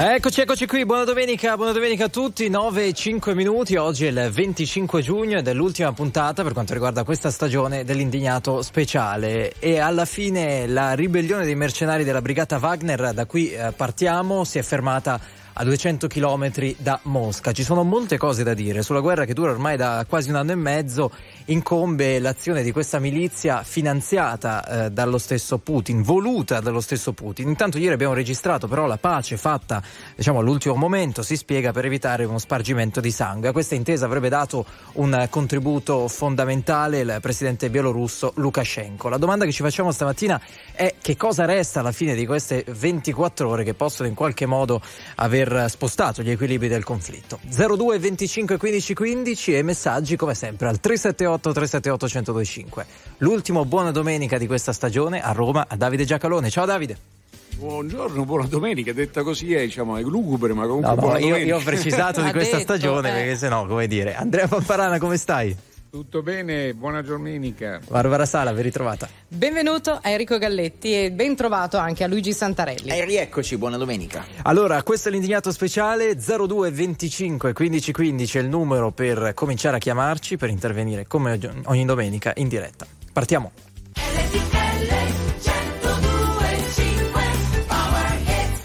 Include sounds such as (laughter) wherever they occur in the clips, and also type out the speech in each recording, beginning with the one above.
Eccoci, eccoci qui, buona domenica, buona domenica a tutti, 9 e 5 minuti, oggi è il 25 giugno ed è l'ultima puntata per quanto riguarda questa stagione dell'indignato speciale. E alla fine la ribellione dei mercenari della brigata Wagner, da qui eh, partiamo, si è fermata a 200 km da Mosca. Ci sono molte cose da dire sulla guerra che dura ormai da quasi un anno e mezzo. Incombe l'azione di questa milizia finanziata eh, dallo stesso Putin, voluta dallo stesso Putin. Intanto ieri abbiamo registrato però la pace fatta diciamo, all'ultimo momento, si spiega per evitare uno spargimento di sangue. A questa intesa avrebbe dato un contributo fondamentale il presidente bielorusso Lukashenko. La domanda che ci facciamo stamattina è che cosa resta alla fine di queste 24 ore che possono in qualche modo aver aver spostato gli equilibri del conflitto. 02 25 15 15 e messaggi come sempre al 378 378 1025. L'ultimo buona domenica di questa stagione a Roma a Davide Giacalone. Ciao Davide. Buongiorno, buona domenica, detta così è, diciamo, è lugubre, ma comunque no, no, io, io, ho precisato di (laughs) questa detto, stagione eh. perché sennò, come dire. Andrea Pamparana, come stai? Tutto bene, buona domenica. Barbara Sala, ben ritrovata. Benvenuto a Enrico Galletti e ben trovato anche a Luigi Santarelli. E rieccoci, buona domenica. Allora, questo è l'indignato speciale 02 25 15 15 è il numero per cominciare a chiamarci, per intervenire come ogni domenica in diretta. Partiamo.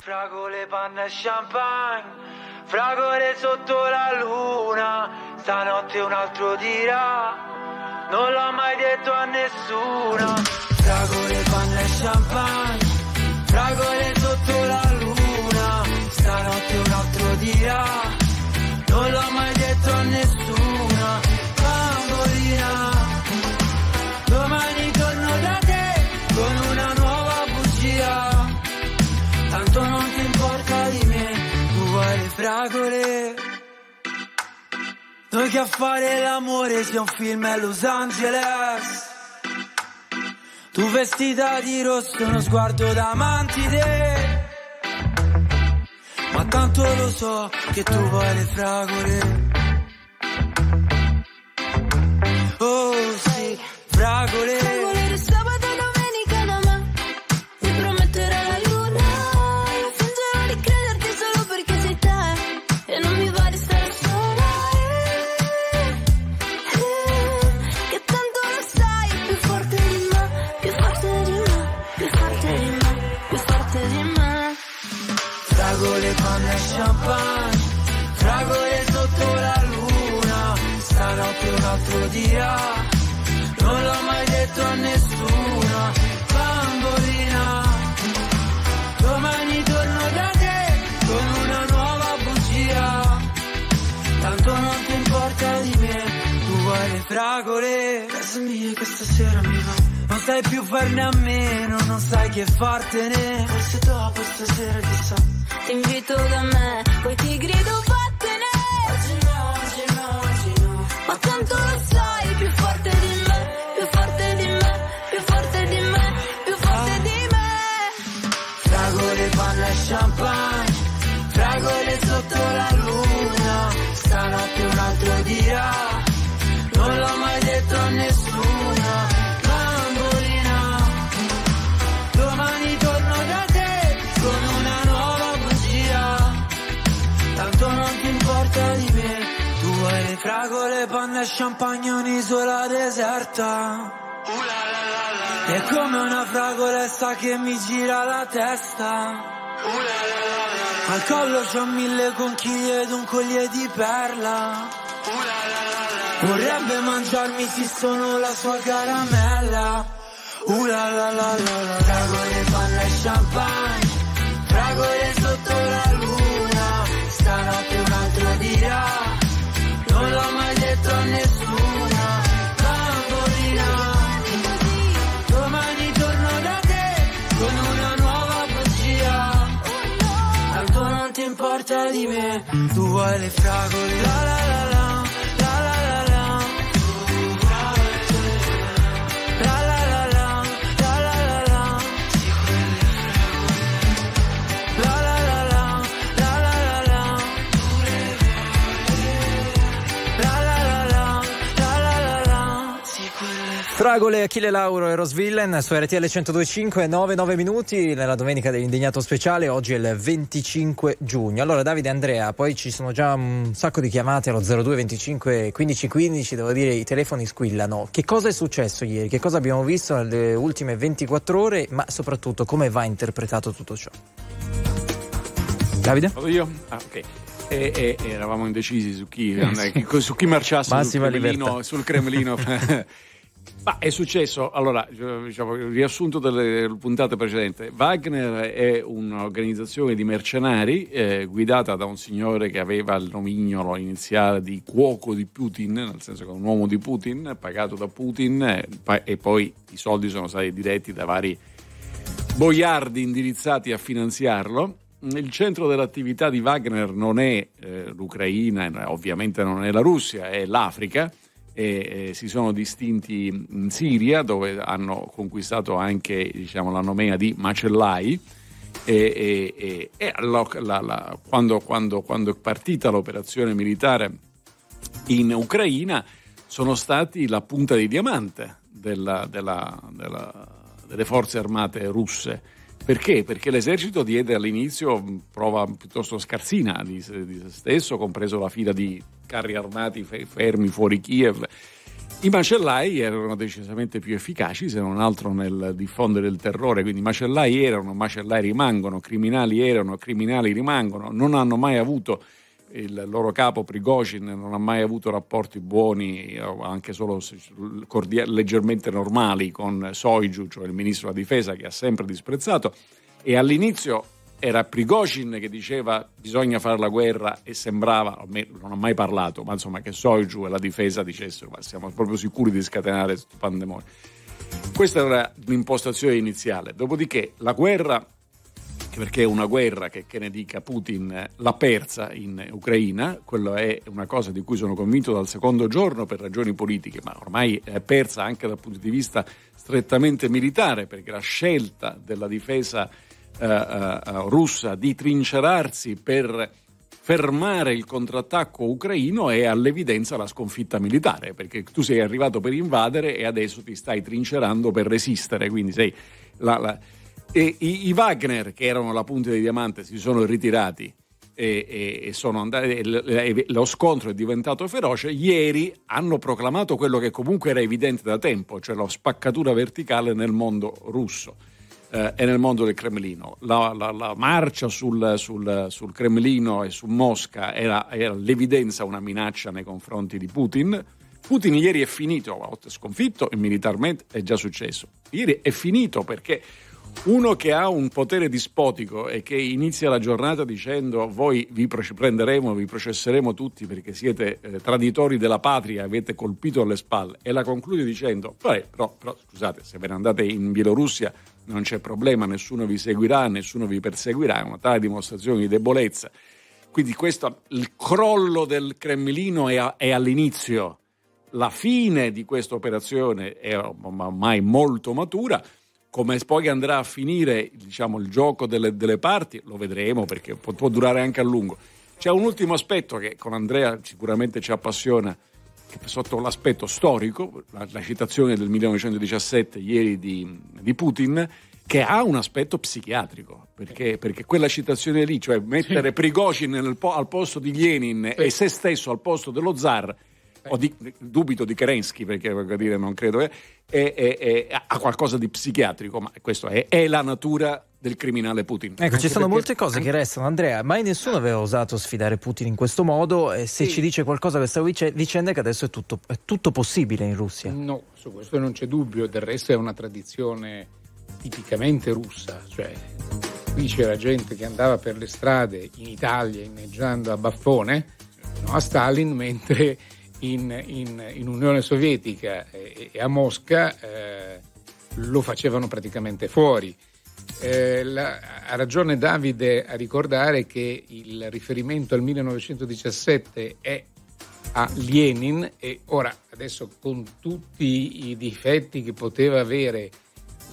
Fragole, panna e champagne, fragole sotto la luna Stanotte un altro dirà, non l'ho mai detto a nessuno. Fragole, panna e champagne, fragole sotto la luna. Stanotte un altro dirà, non l'ho mai detto a nessuno. Fragole. Noi che a fare l'amore sia un film a Los Angeles. Tu vestita di rosso, uno sguardo da mantide Ma tanto lo so che tu vuoi le fragole. Oh sì, fragole stanotte un altro dirà, non l'ho mai detto a nessuno, bambolina, domani torno da te con una nuova bugia, tanto non ti importa di me, tu vuoi le fragole, casa mia questa sera mi va. Non sai più farne a meno, non sai che fartene. Forse dopo stasera chissà. Ti invito da me, poi ti grido vattene. No. Ma panna e champagne, un'isola deserta. È come una fragolessa che mi gira la testa. Al collo c'ho mille conchiglie ed un collier di perla. Vorrebbe mangiarmi se sono la sua caramella. Uh la la la la la Fragole, panna e champagne importa di me tu vuoi le fragole la la Fragole, Achille Lauro e Rosvillen su RTL 1025, 9, 9 minuti nella domenica dell'indignato speciale, oggi è il 25 giugno. Allora Davide e Andrea, poi ci sono già un sacco di chiamate allo 02 25 15 15, devo dire i telefoni squillano. Che cosa è successo ieri? Che cosa abbiamo visto nelle ultime 24 ore? Ma soprattutto come va interpretato tutto ciò? Davide? Vado io? Ah, ok. E, e, eravamo indecisi su chi, (laughs) su chi marciasse sul Cremlino. Sul Cremlino. (laughs) (laughs) Ma è successo, allora, diciamo, riassunto delle puntate precedenti, Wagner è un'organizzazione di mercenari eh, guidata da un signore che aveva il nomignolo iniziale di cuoco di Putin, nel senso che è un uomo di Putin, pagato da Putin eh, e poi i soldi sono stati diretti da vari boiardi indirizzati a finanziarlo. Il centro dell'attività di Wagner non è eh, l'Ucraina, ovviamente non è la Russia, è l'Africa e, e si sono distinti in Siria dove hanno conquistato anche diciamo, la nomea di macellai e, e, e la, la, la, quando, quando, quando è partita l'operazione militare in Ucraina sono stati la punta di diamante della, della, della, delle forze armate russe. Perché? Perché l'esercito diede all'inizio prova piuttosto scarsina di, di se stesso, compreso la fila di carri armati fermi fuori Kiev. I macellai erano decisamente più efficaci, se non altro nel diffondere il terrore, quindi macellai erano, macellai rimangono, criminali erano, criminali rimangono, non hanno mai avuto il loro capo Prigozhin non ha mai avuto rapporti buoni, anche solo cordiali, leggermente normali, con Soigiu, cioè il ministro della difesa, che ha sempre disprezzato. E all'inizio era Prigozhin che diceva bisogna fare la guerra e sembrava, non ha mai parlato, ma insomma che Soigiu e la difesa dicessero ma siamo proprio sicuri di scatenare questo pandemonio. Questa era l'impostazione iniziale, dopodiché la guerra, perché è una guerra che, che ne dica Putin, l'ha persa in Ucraina, quello è una cosa di cui sono convinto dal secondo giorno per ragioni politiche, ma ormai è persa anche dal punto di vista strettamente militare, perché la scelta della difesa eh, eh, russa di trincerarsi per fermare il contrattacco ucraino è all'evidenza la sconfitta militare, perché tu sei arrivato per invadere e adesso ti stai trincerando per resistere, quindi sei la, la... E i, i, Wagner, che erano la punta di diamante, si sono ritirati e, e, andati, e, lo scontro è diventato feroce. Ieri hanno proclamato quello che comunque era evidente da tempo, cioè la spaccatura verticale nel mondo russo eh, e nel mondo del Cremlino. La, la, la marcia sul, sul, sul, Cremlino e su Mosca era, era, l'evidenza una minaccia nei confronti di Putin. Putin ieri è finito, sconfitto e militarmente è già successo. Ieri è finito perché uno che ha un potere dispotico e che inizia la giornata dicendo voi vi prenderemo, vi processeremo tutti perché siete eh, traditori della patria, avete colpito alle spalle e la conclude dicendo però, però scusate se ve ne andate in Bielorussia non c'è problema, nessuno vi seguirà, nessuno vi perseguirà, è una tale dimostrazione di debolezza. Quindi questo, il crollo del Cremlino è, è all'inizio, la fine di questa operazione è ormai molto matura, come poi andrà a finire diciamo, il gioco delle, delle, parti lo vedremo perché può, può durare anche a lungo. C'è un ultimo aspetto che con Andrea sicuramente ci appassiona sotto l'aspetto storico, la, la, citazione del 1917 ieri di, di, Putin, che ha un aspetto psichiatrico, perché, perché quella citazione lì, cioè mettere sì. Prigozhin al posto di Lenin sì. e se stesso al posto dello zar, o di, dubito di Kerensky perché voglio dire non credo eh, è, è, è, ha qualcosa di psichiatrico ma questo è, la natura del criminale Putin ecco ci sono molte cose che restano Andrea mai nessuno aveva osato sfidare Putin in questo modo e se sì. ci dice qualcosa questa vicenda è che adesso è tutto, è tutto possibile in Russia no su questo non c'è dubbio del resto è una tradizione tipicamente russa cioè qui c'era gente che andava per le strade in Italia inneggiando a baffone no, a Stalin (laughs) mentre in, in, in Unione Sovietica e, e a Mosca eh, lo facevano praticamente fuori. Eh, la, ha ragione Davide a ricordare che il riferimento al 1917 è a Lenin e ora adesso con tutti i difetti che poteva avere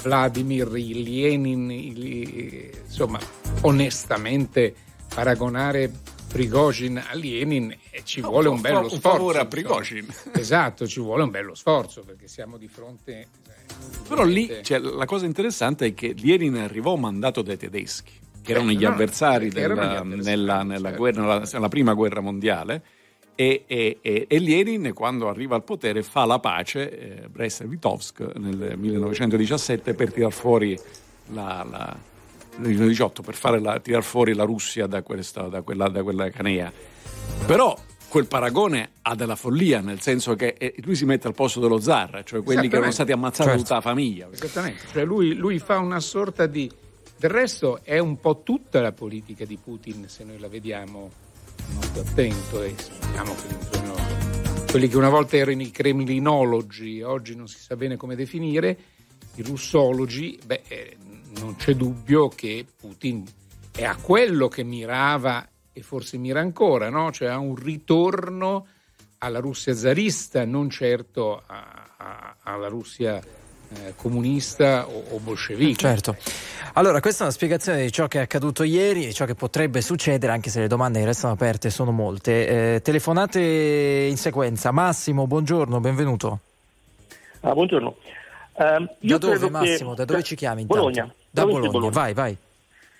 Vladimir Lenin, insomma onestamente paragonare Prigozhin a Lenin ci No, vuole un bello fa- un sforzo. favore a. Prigozhin. (laughs) Esatto, ci vuole un bello sforzo perché siamo di fronte. eh, Però lì cioè, la cosa interessante è che Lenin arrivò mandato dai tedeschi, che erano Eh, gli no, avversari che erano della- gli avversari, nella, nella certo. guerra, nella, nella prima guerra mondiale. E, e- e- e Lenin, quando arriva al potere, fa la pace, eh, Brest-Litovsk, nel 1917, per tirar fuori la, la, nel 1918, per fare la, tirar fuori la Russia da, questa, da, quella, da quella canea. Però quel paragone ha della follia, nel senso che eh, lui si mette al posto dello zar, cioè quelli che erano stati ammazzati Certo. tutta la famiglia. Esattamente, cioè lui, lui fa una sorta di... Del resto è un po' tutta la politica di Putin se noi la vediamo molto attento e sappiamo che sono quelli che una volta erano i kremlinologi, oggi non si sa bene come definire, i russologi, beh, eh, non c'è dubbio che Putin è a quello che mirava e forse mira ancora, no? cioè a un ritorno alla Russia zarista, non certo a- a- alla Russia eh, comunista o, o bolscevica. Certo. Allora, questa è una spiegazione di ciò che è accaduto ieri e ciò che potrebbe succedere, anche se le domande che restano aperte sono molte. Eh, telefonate in sequenza. Massimo, buongiorno, benvenuto. Ah, buongiorno. Ehm, Da io dove, credo che- Massimo? Da dove ci chiami? intanto? Bologna. Da di Bologna. vai, vai.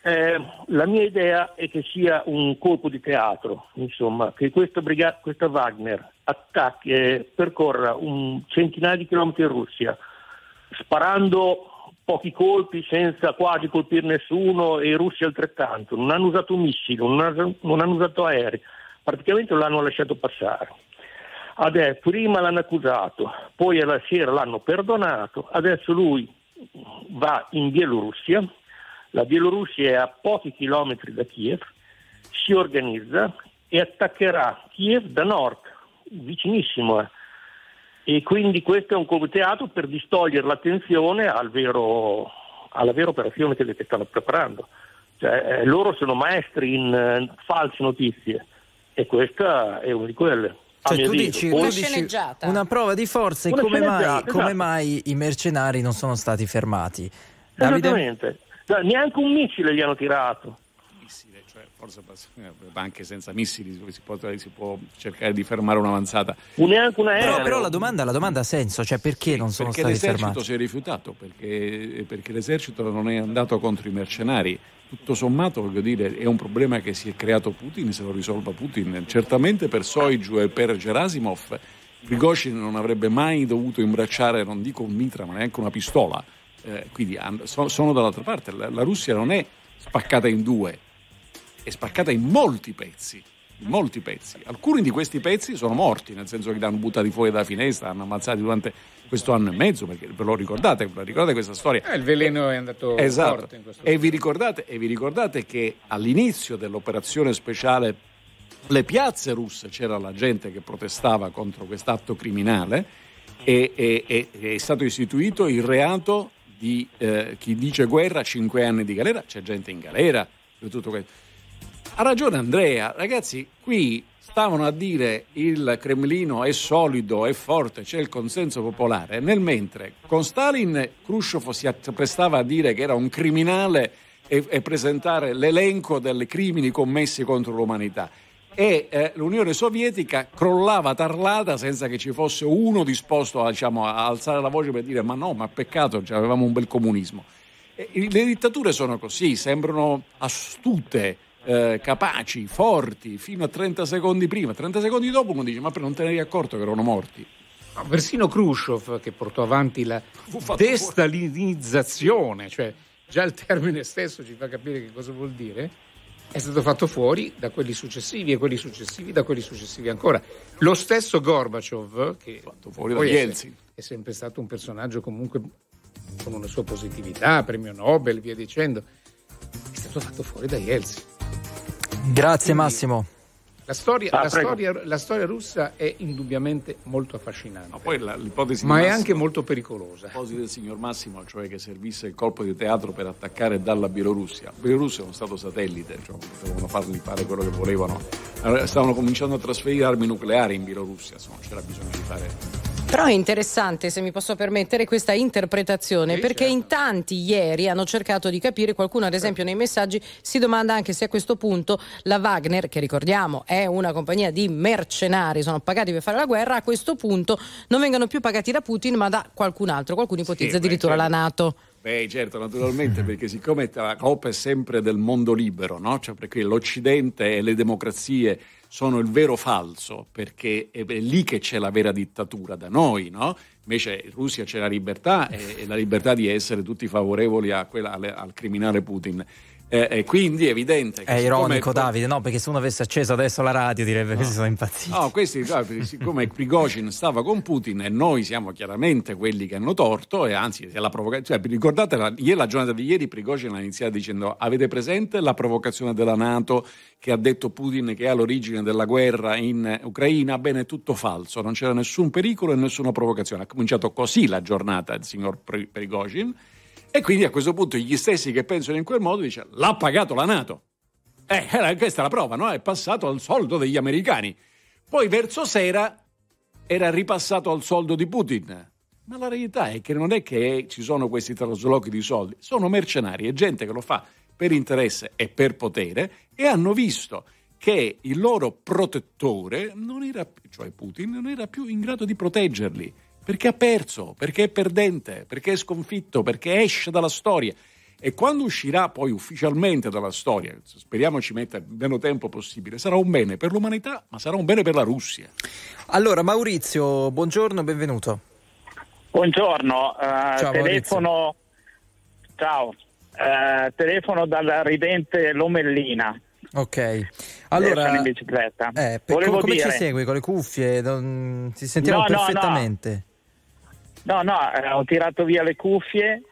Eh, la mia idea è che sia un colpo di teatro, insomma, che questa, briga- questa Wagner attacchi, eh, percorra un centinaio di chilometri in Russia, sparando pochi colpi senza quasi colpire nessuno e i russi altrettanto. Non hanno usato missili, non hanno, non hanno usato aerei, praticamente l'hanno lasciato passare. Adesso, prima l'hanno accusato, poi alla sera l'hanno perdonato, adesso lui va in Bielorussia, la Bielorussia è a pochi chilometri da Kiev, si organizza e attaccherà Kiev da nord, vicinissimo. eh. E quindi questo è un teatro per distogliere l'attenzione al vero- alla vera operazione che, che stanno preparando. Cioè, eh, loro sono maestri in eh, false notizie e questa è una di quelle. Cioè, tu dici, Una dici sceneggiata. una prova di forza e come mai, sceneggiata, come esatto. mai i mercenari non sono stati fermati? Davide? Cioè, neanche un missile gli hanno tirato. missile, cioè forse eh, anche senza missili si può, si può cercare di fermare un'avanzata. Neanche un aereo. Però, però la, domanda, la domanda ha senso, cioè perché non sono perché stati l'esercito fermati? si è rifiutato, perché, perché l'esercito non è andato contro i mercenari. Tutto sommato, voglio dire, è un problema che si è creato Putin, se lo risolva Putin. Certamente per Soigu e per Gerasimov, Prigozhin non avrebbe mai dovuto imbracciare, non dico un mitra, ma neanche una pistola. Eh, quindi so- sono dall'altra parte. La, la Russia non è spaccata in due, è spaccata in molti pezzi. In molti pezzi. Alcuni di questi pezzi sono morti, nel senso che li hanno buttati fuori dalla finestra, hanno ammazzati durante questo anno e mezzo, perché ve lo ricordate, ve lo ricordate questa storia? Eh, il veleno è andato Esatto. forte in questo E vi, ricordate, e vi ricordate che all'inizio dell'operazione speciale le piazze russe c'era la gente che protestava contro quest'atto criminale e, e- e- è stato istituito il reato di eh, chi dice guerra, 5 anni di galera, c'è gente in galera per tutto questo. Ha ragione Andrea, ragazzi, qui stavano a dire il Cremlino è solido, è forte, c'è il consenso popolare, nel mentre con Stalin Khrushchev si apprestava a dire che era un criminale e, e presentare l'elenco dei crimini commessi contro l'umanità e eh, l'Unione Sovietica crollava tarlata senza che ci fosse uno disposto a, diciamo, a alzare la voce per dire ma no, ma peccato, cioè, avevamo un bel comunismo. E le dittature sono così, sembrano astute, eh, capaci, forti, fino a 30 secondi prima. 30 secondi dopo uno dice, ma non te ne eri accorto che erano morti? No, persino Khrushchev che portò avanti la destalinizzazione, cioè già il termine stesso ci fa capire che cosa vuol dire, è stato fatto fuori da quelli successivi e quelli successivi da quelli successivi ancora. Lo stesso Gorbaciov, che Fatto fuori da poi è, è sempre stato un personaggio comunque con una sua positività, premio Nobel, via dicendo, è stato fatto fuori da Yeltsin. Grazie Quindi- Massimo. La storia, Ah, la, storia, la storia russa è indubbiamente molto affascinante, Ma poi la- l'ipotesi ma di è Massimo- anche molto pericolosa. l'ipotesi del signor Massimo, cioè che servisse il colpo di teatro per attaccare dalla Bielorussia. La Bielorussia è uno stato satellite, cioè potevano fargli fare quello che volevano. Allora, Stavano cominciando a trasferire armi nucleari in Bielorussia, insomma, c'era bisogno di fare Però è interessante, se mi posso permettere, questa interpretazione, Sì, perché certo. in tanti ieri hanno cercato di capire, qualcuno ad esempio nei messaggi si domanda anche se a questo punto la Wagner, che ricordiamo è una compagnia di mercenari, sono pagati per fare la guerra, a questo punto non vengano più pagati da Putin ma da qualcun altro, qualcuno ipotizza beh, addirittura certo. la Nato. Beh, certo, naturalmente, perché siccome la Coppa è sempre del mondo libero, no? Cioè perché l'Occidente e le democrazie sono il vero falso, perché è lì che c'è la vera dittatura da noi, no? Invece in Russia c'è la libertà e, e la libertà di essere tutti favorevoli quella- alle- al criminale Putin. Eh, e quindi è evidente che È ironico, Davide, no? Perché se uno avesse acceso adesso la radio direbbe che si sono impazziti. No, questi, siccome Prigozhin stava con Putin e noi siamo chiaramente quelli che hanno torto e anzi se la provoca- cioè, ricordate la, ieri, la giornata di ieri Prigozhin ha iniziato dicendo avete presente la provocazione della Nato che ha detto Putin che è all'origine della guerra in Ucraina? Bene, è tutto falso, non c'era nessun pericolo e nessuna provocazione. Ha cominciato così la giornata il signor Pri- Prigozhin e quindi a questo punto gli stessi che pensano in quel modo dice l'ha pagato la Nato. Eh, questa è la prova, no? È passato al soldo degli americani. Poi verso sera era ripassato al soldo di Putin. Ma la verità è che non è che ci sono questi traslochi di soldi, sono mercenari, è gente che lo fa per interesse e per potere e hanno visto che il loro protettore, non era, cioè Putin, non era più in grado di proteggerli, perché ha perso, perché è perdente, perché è sconfitto, perché esce dalla storia. E quando uscirà poi ufficialmente dalla storia, speriamo ci metta il meno tempo possibile, sarà un bene per l'umanità, ma sarà un bene per la Russia. Allora, Maurizio, buongiorno, benvenuto. Buongiorno, eh, Ciao, telefono, ciao, eh, telefono dalla ridente Lomellina. Ok. Allora, eh, per- come dire, ci segui con le cuffie? Non- Ti sentiamo No, no, no. No, no, eh, ho tirato via le cuffie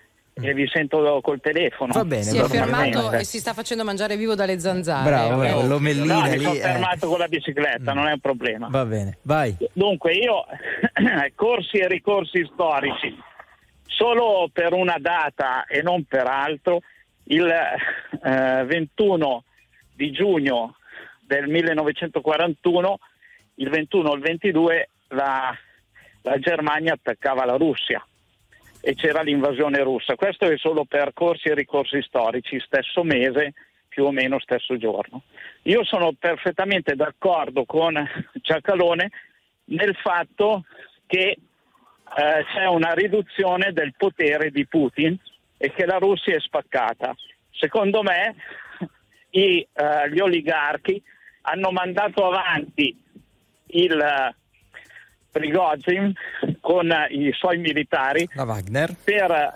e vi sento col telefono. Va bene, Si va è bene, fermato e si sta facendo mangiare vivo dalle zanzare. Bravo, Eh, bravo, l'omellina No, mi lì. sono eh. fermato con la bicicletta, non è un problema. Va bene, vai. Dunque, io (clears throat) corsi e ricorsi storici, solo per una data e non per altro, il eh, 21 di giugno del 1941, il 21 o il 22, la, la Germania attaccava la Russia e c'era l'invasione russa. Questo è solo per corsi e ricorsi storici, stesso mese, più o meno stesso giorno. Io sono perfettamente d'accordo con Giacalone nel fatto che eh, c'è una riduzione del potere di Putin e che la Russia è spaccata. Secondo me i, eh, gli oligarchi hanno mandato avanti il Prigozhin con eh, i suoi militari La Wagner. per eh,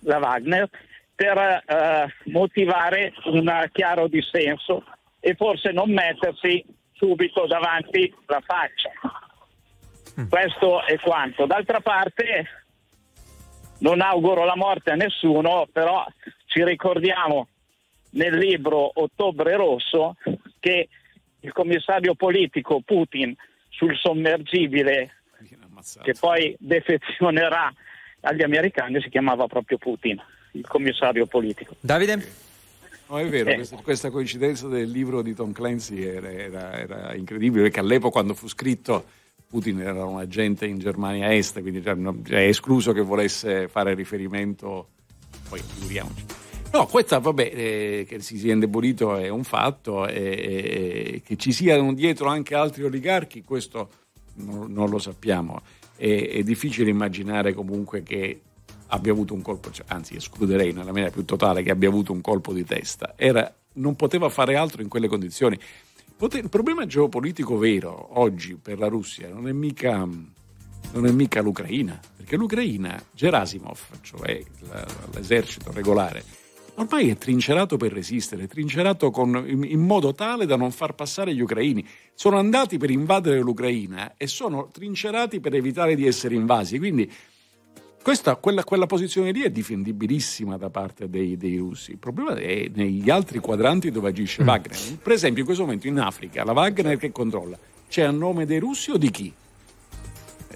la Wagner per eh, motivare un chiaro dissenso e forse non mettersi subito davanti la faccia. Questo è quanto. D'altra parte non auguro la morte a nessuno, però ci ricordiamo nel libro Ottobre Rosso che il commissario politico Putin sul sommergibile che poi defezionerà agli americani si chiamava proprio Putin, il commissario politico. Davide? No, è vero, Eh. questa, questa coincidenza del libro di Tom Clancy era, era- era incredibile, perché all'epoca quando fu scritto Putin era un agente in Germania Est, quindi è escluso che volesse fare riferimento, poi figuriamoci. No, questa vabbè, eh, che si sia indebolito è un fatto, e, e- e che ci siano dietro anche altri oligarchi, questo non, non lo sappiamo. È, è difficile immaginare comunque che abbia avuto un colpo, cioè, anzi escluderei nella maniera più totale che abbia avuto un colpo di testa. Era, non poteva fare altro in quelle condizioni. Pote- il problema geopolitico vero oggi per la Russia non è mica, non è mica l'Ucraina, perché l'Ucraina, Gerasimov, cioè l'esercito regolare, ormai è trincerato per resistere, è trincerato con- in, in modo tale da non far passare gli ucraini. Sono andati per invadere l'Ucraina e sono trincerati per evitare di essere invasi. Quindi questa, quella, quella posizione lì è difendibilissima da parte dei, dei russi. Il problema è negli altri quadranti dove agisce Wagner. Per esempio, in questo momento in Africa, la Wagner che controlla, c'è a nome dei russi o di chi?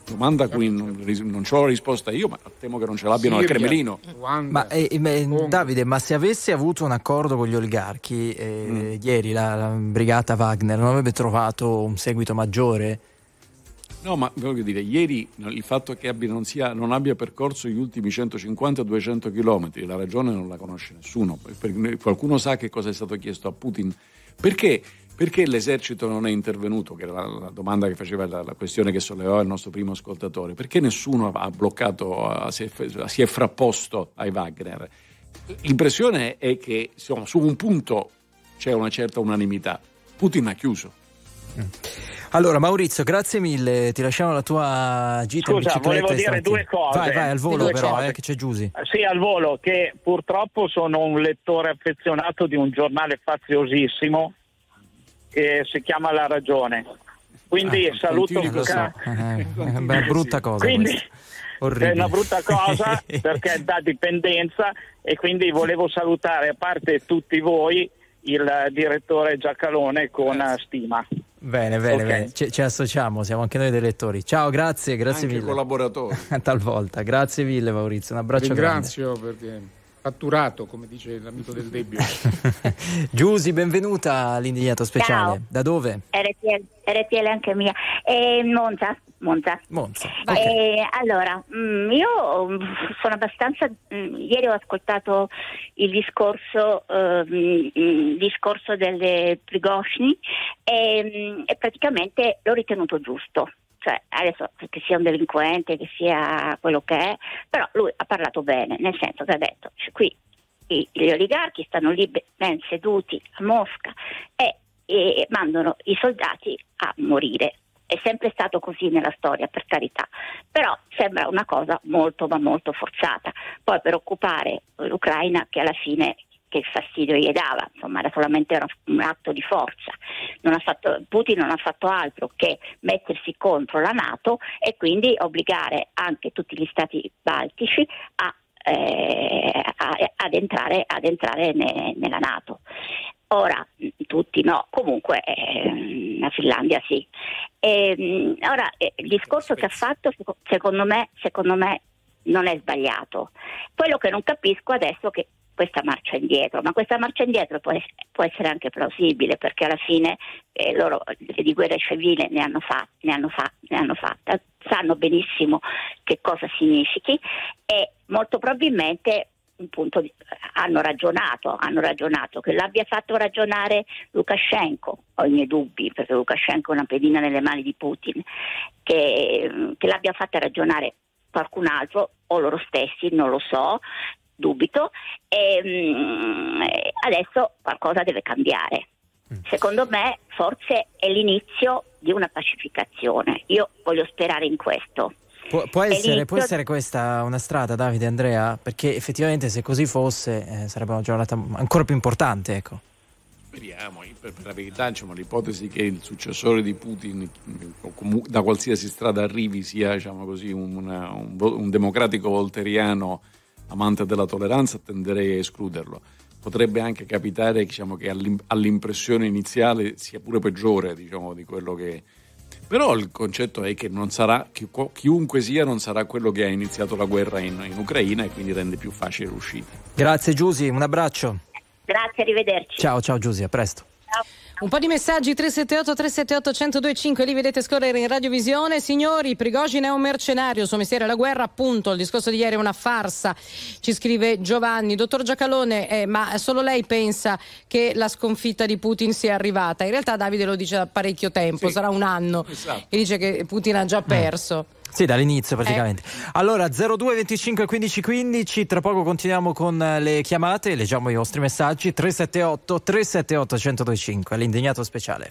Eh, Domanda a cui non, non ho la risposta io, ma temo che non ce l'abbiano al Siria, Cremlino. Ruanda, Ma eh, eh, Congo. Davide, ma se avesse avuto un accordo con gli oligarchi, eh, ieri la, la brigata Wagner non avrebbe trovato un seguito maggiore? No, ma voglio dire, ieri il fatto che abbia, non, sia, non, abbia percorso gli ultimi 150-200 km, la ragione non la conosce nessuno. Qualcuno sa che cosa è stato chiesto a Putin? Perché? Perché l'esercito non è intervenuto? Che era la, la domanda che faceva la, la, questione che sollevava il nostro primo ascoltatore. Perché nessuno ha bloccato, si è, si è frapposto ai Wagner? L'impressione è che insomma, su un punto c'è una certa unanimità. Putin ha chiuso. Mm. Allora Maurizio, grazie mille, ti lasciamo la tua gita Scusa, in volevo dire due cose. Vai, vai al volo però, eh, che c'è Giusy. Sì, al volo, che purtroppo sono un lettore affezionato di un giornale faziosissimo che si chiama La Ragione. Quindi ah, saluto Luca. So. Eh, è una brutta cosa. Quindi, è una brutta cosa perché è da dipendenza e quindi volevo salutare a parte tutti voi il direttore Giacalone con stima. Bene, bene, okay. bene. Ci, ci, associamo, siamo anche noi dei lettori. Ciao, grazie, grazie anche mille. collaboratori. (laughs) Talvolta, grazie mille Maurizio, un abbraccio Ringrazio grande. perché fatturato, come dice l'amico del Debbio. (laughs) Giusy, benvenuta all'indignato speciale. Ciao. Da dove? RTL, RTL anche mia. E Monza. Monza. Monza. Okay. E, allora, mm, io mm, sono abbastanza. Mm, ieri ho ascoltato il discorso, eh, il discorso delle Prigosni e, e praticamente l'ho ritenuto giusto cioè adesso che sia un delinquente, che sia quello che è, però lui ha parlato bene, nel senso che ha detto cioè, qui gli oligarchi stanno lì ben seduti a Mosca e, e mandano i soldati a morire è sempre stato così nella storia, per carità, però sembra una cosa molto ma molto forzata. Poi per occupare l'Ucraina che alla fine che fastidio gli dava, insomma era solamente un atto di forza. Non fatto, Putin non ha fatto altro che mettersi contro la Nato e quindi obbligare anche tutti gli stati baltici a, eh, a, ad entrare, ad entrare ne, nella Nato. Ora, tutti no, comunque eh, la Finlandia sì. E, ehm, ora, eh, il discorso che ha fatto, secondo me, secondo me, non è sbagliato. Quello che non capisco adesso è che questa marcia indietro, ma questa marcia indietro può, può essere anche plausibile perché alla fine eh, loro di guerra civile ne hanno, fa, ne, hanno fa, ne hanno fatta, sanno benissimo che cosa significhi e molto probabilmente un punto hanno ragionato, hanno ragionato. Che l'abbia fatto ragionare Lukashenko, ho i miei dubbi perché Lukashenko è una pedina nelle mani di Putin, che, che l'abbia fatta ragionare qualcun altro o loro stessi, non lo so, dubito, e, mh, adesso qualcosa deve cambiare. Mm. Secondo me forse è l'inizio di una pacificazione, io voglio sperare in questo. Può, può, essere, può, essere, questa una strada, Davide Andrea? Perché effettivamente se così fosse eh, sarebbe una giornata ancora più importante. Ecco. Speriamo, per, per la verità diciamo, l'ipotesi che il successore di Putin da qualsiasi strada arrivi sia diciamo così, una, un, un, democratico volteriano amante della tolleranza tenderei a escluderlo. Potrebbe anche capitare diciamo, che all'impressione iniziale sia pure peggiore diciamo, di quello che, però il concetto è che non sarà, chiunque sia non sarà quello che ha iniziato la guerra in, in Ucraina e quindi rende più facile l'uscita. Grazie Giusy, un abbraccio. Grazie, arrivederci. Ciao, ciao Giusy, a presto. Un po' di messaggi 378 378 1025 li vedete scorrere in radiovisione. Signori, Prigogine è un mercenario, il suo mestiere è la guerra, appunto. Il discorso di ieri è una farsa, ci scrive Giovanni. Dottor Giacalone, eh, ma solo lei pensa che la sconfitta di Putin sia arrivata? In realtà Davide lo dice da parecchio tempo, sì. sarà un anno, esatto. e dice che Putin ha già perso. Mm. Sì, dall'inizio praticamente. Eh. Allora 02 25 15 15, tra poco continuiamo con eh, le chiamate, leggiamo i vostri messaggi 378 378 1025, l'indignato speciale.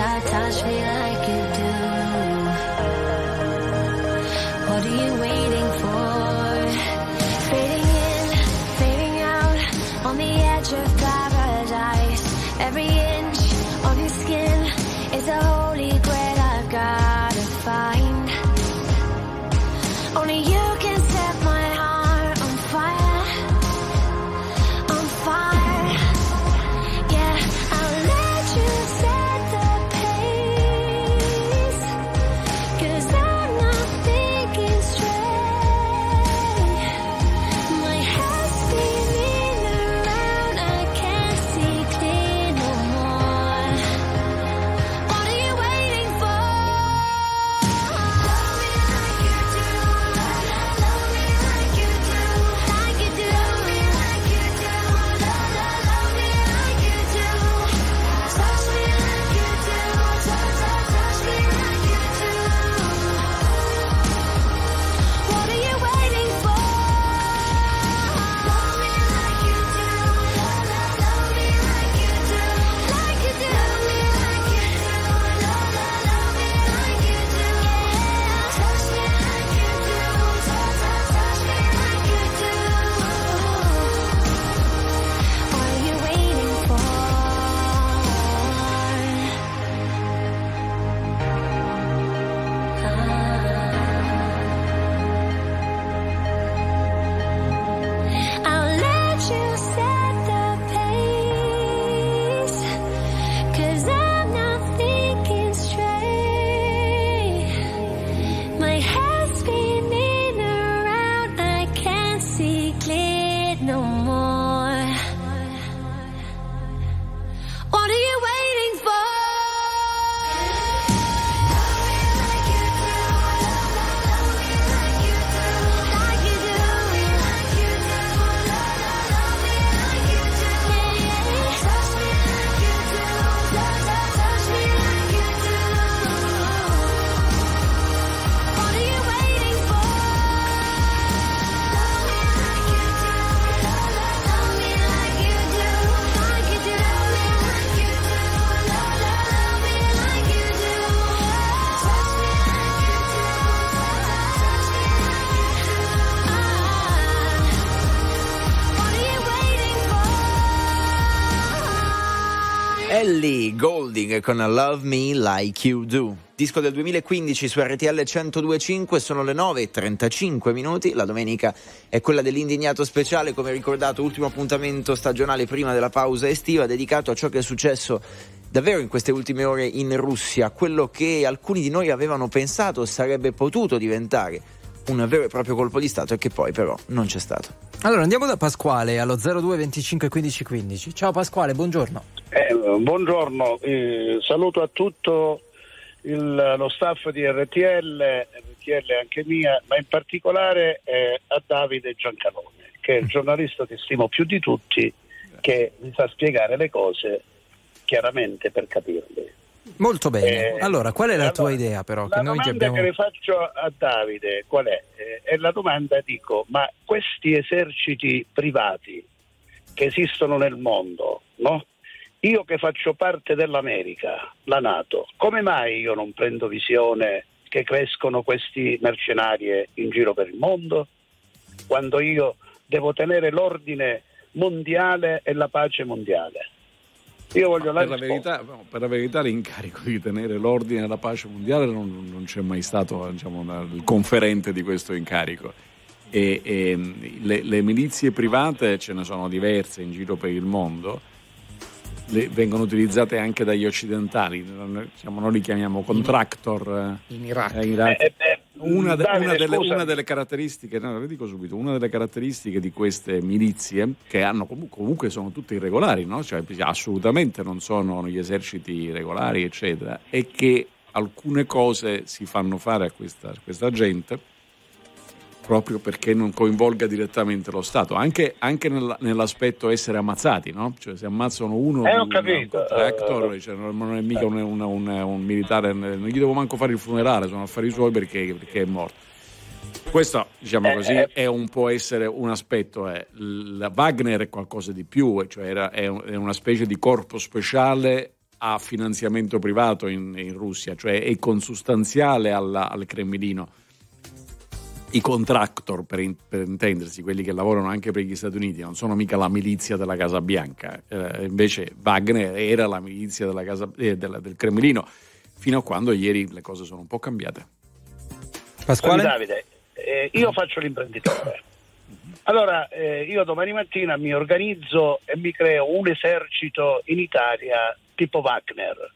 Ta touch me like you do. What are you waiting for? Fading in, fading out, on the edge of paradise. Every con Love Me Like You Do. Disco del 2015 su RTL 1025, sono le 9 e 35 minuti. La domenica è quella dell'indignato speciale, come ricordato, ultimo appuntamento stagionale prima della pausa estiva, dedicato a ciò che è successo davvero in queste ultime ore in Russia, quello che alcuni di noi avevano pensato sarebbe potuto diventare un vero e proprio colpo di Stato e che poi però non c'è stato. Allora andiamo da Pasquale allo 02 25 15 15. Ciao Pasquale, buongiorno. Eh, buongiorno, eh, saluto a tutto il- lo staff di RTL, RTL anche mia, ma in particolare eh, a Davide Giancalone, che è il giornalista che stimo più di tutti, che mi sa spiegare le cose chiaramente per capirle. Molto bene. Eh, allora, qual è la tua allora, idea però? La Che noi domanda abbiamo... che le faccio a Davide qual è? Eh, è la domanda, dico, ma questi eserciti privati che esistono nel mondo, no? Io che faccio parte dell'America, la Nato, come mai io non prendo visione che crescono questi mercenari in giro per il mondo? Quando io devo tenere l'ordine mondiale e la pace mondiale. Io voglio la Per la, verità, per la verità l'incarico di tenere l'ordine e la pace mondiale non, non c'è mai stato diciamo, una- il conferente di questo incarico. E, e, le, le milizie private ce ne sono diverse in giro per il mondo, le- vengono utilizzate anche dagli occidentali, non- diciamo, noi li chiamiamo contractor. eh, In Iraq. eh, in Iraq. Eh, eh, Una, de- Davide, una delle, una delle caratteristiche, no, subito, una delle caratteristiche di queste milizie, che hanno comu- comunque sono tutte irregolari, no? Cioè, assolutamente non sono gli eserciti regolari, eccetera, è che alcune cose si fanno fare a questa, a questa gente proprio perché non coinvolga direttamente lo Stato, anche, anche nella- nell'aspetto essere ammazzati, no? Cioè se ammazzano uno, Eh, ho capito. un contractor, cioè, non è mica un, un- un- un militare, non gli devo manco fare il funerale, sono affari suoi perché, perché è morto. Questo, diciamo Eh, così, eh. è un, può essere un aspetto. eh. La Wagner è qualcosa di più, cioè era- è una specie di corpo speciale a finanziamento privato in, in Russia, cioè è consustanziale alla- al Cremlino. I contractor, per, in- per intendersi, quelli che lavorano anche per gli Stati Uniti, non sono mica la milizia della Casa Bianca, eh, invece Wagner era la milizia della Casa- eh, della- del Cremlino, fino a quando ieri le cose sono un po' cambiate. Pasquale? Davide, eh, io faccio l'imprenditore. Allora, eh, io domani mattina mi organizzo e mi creo un esercito in Italia tipo Wagner.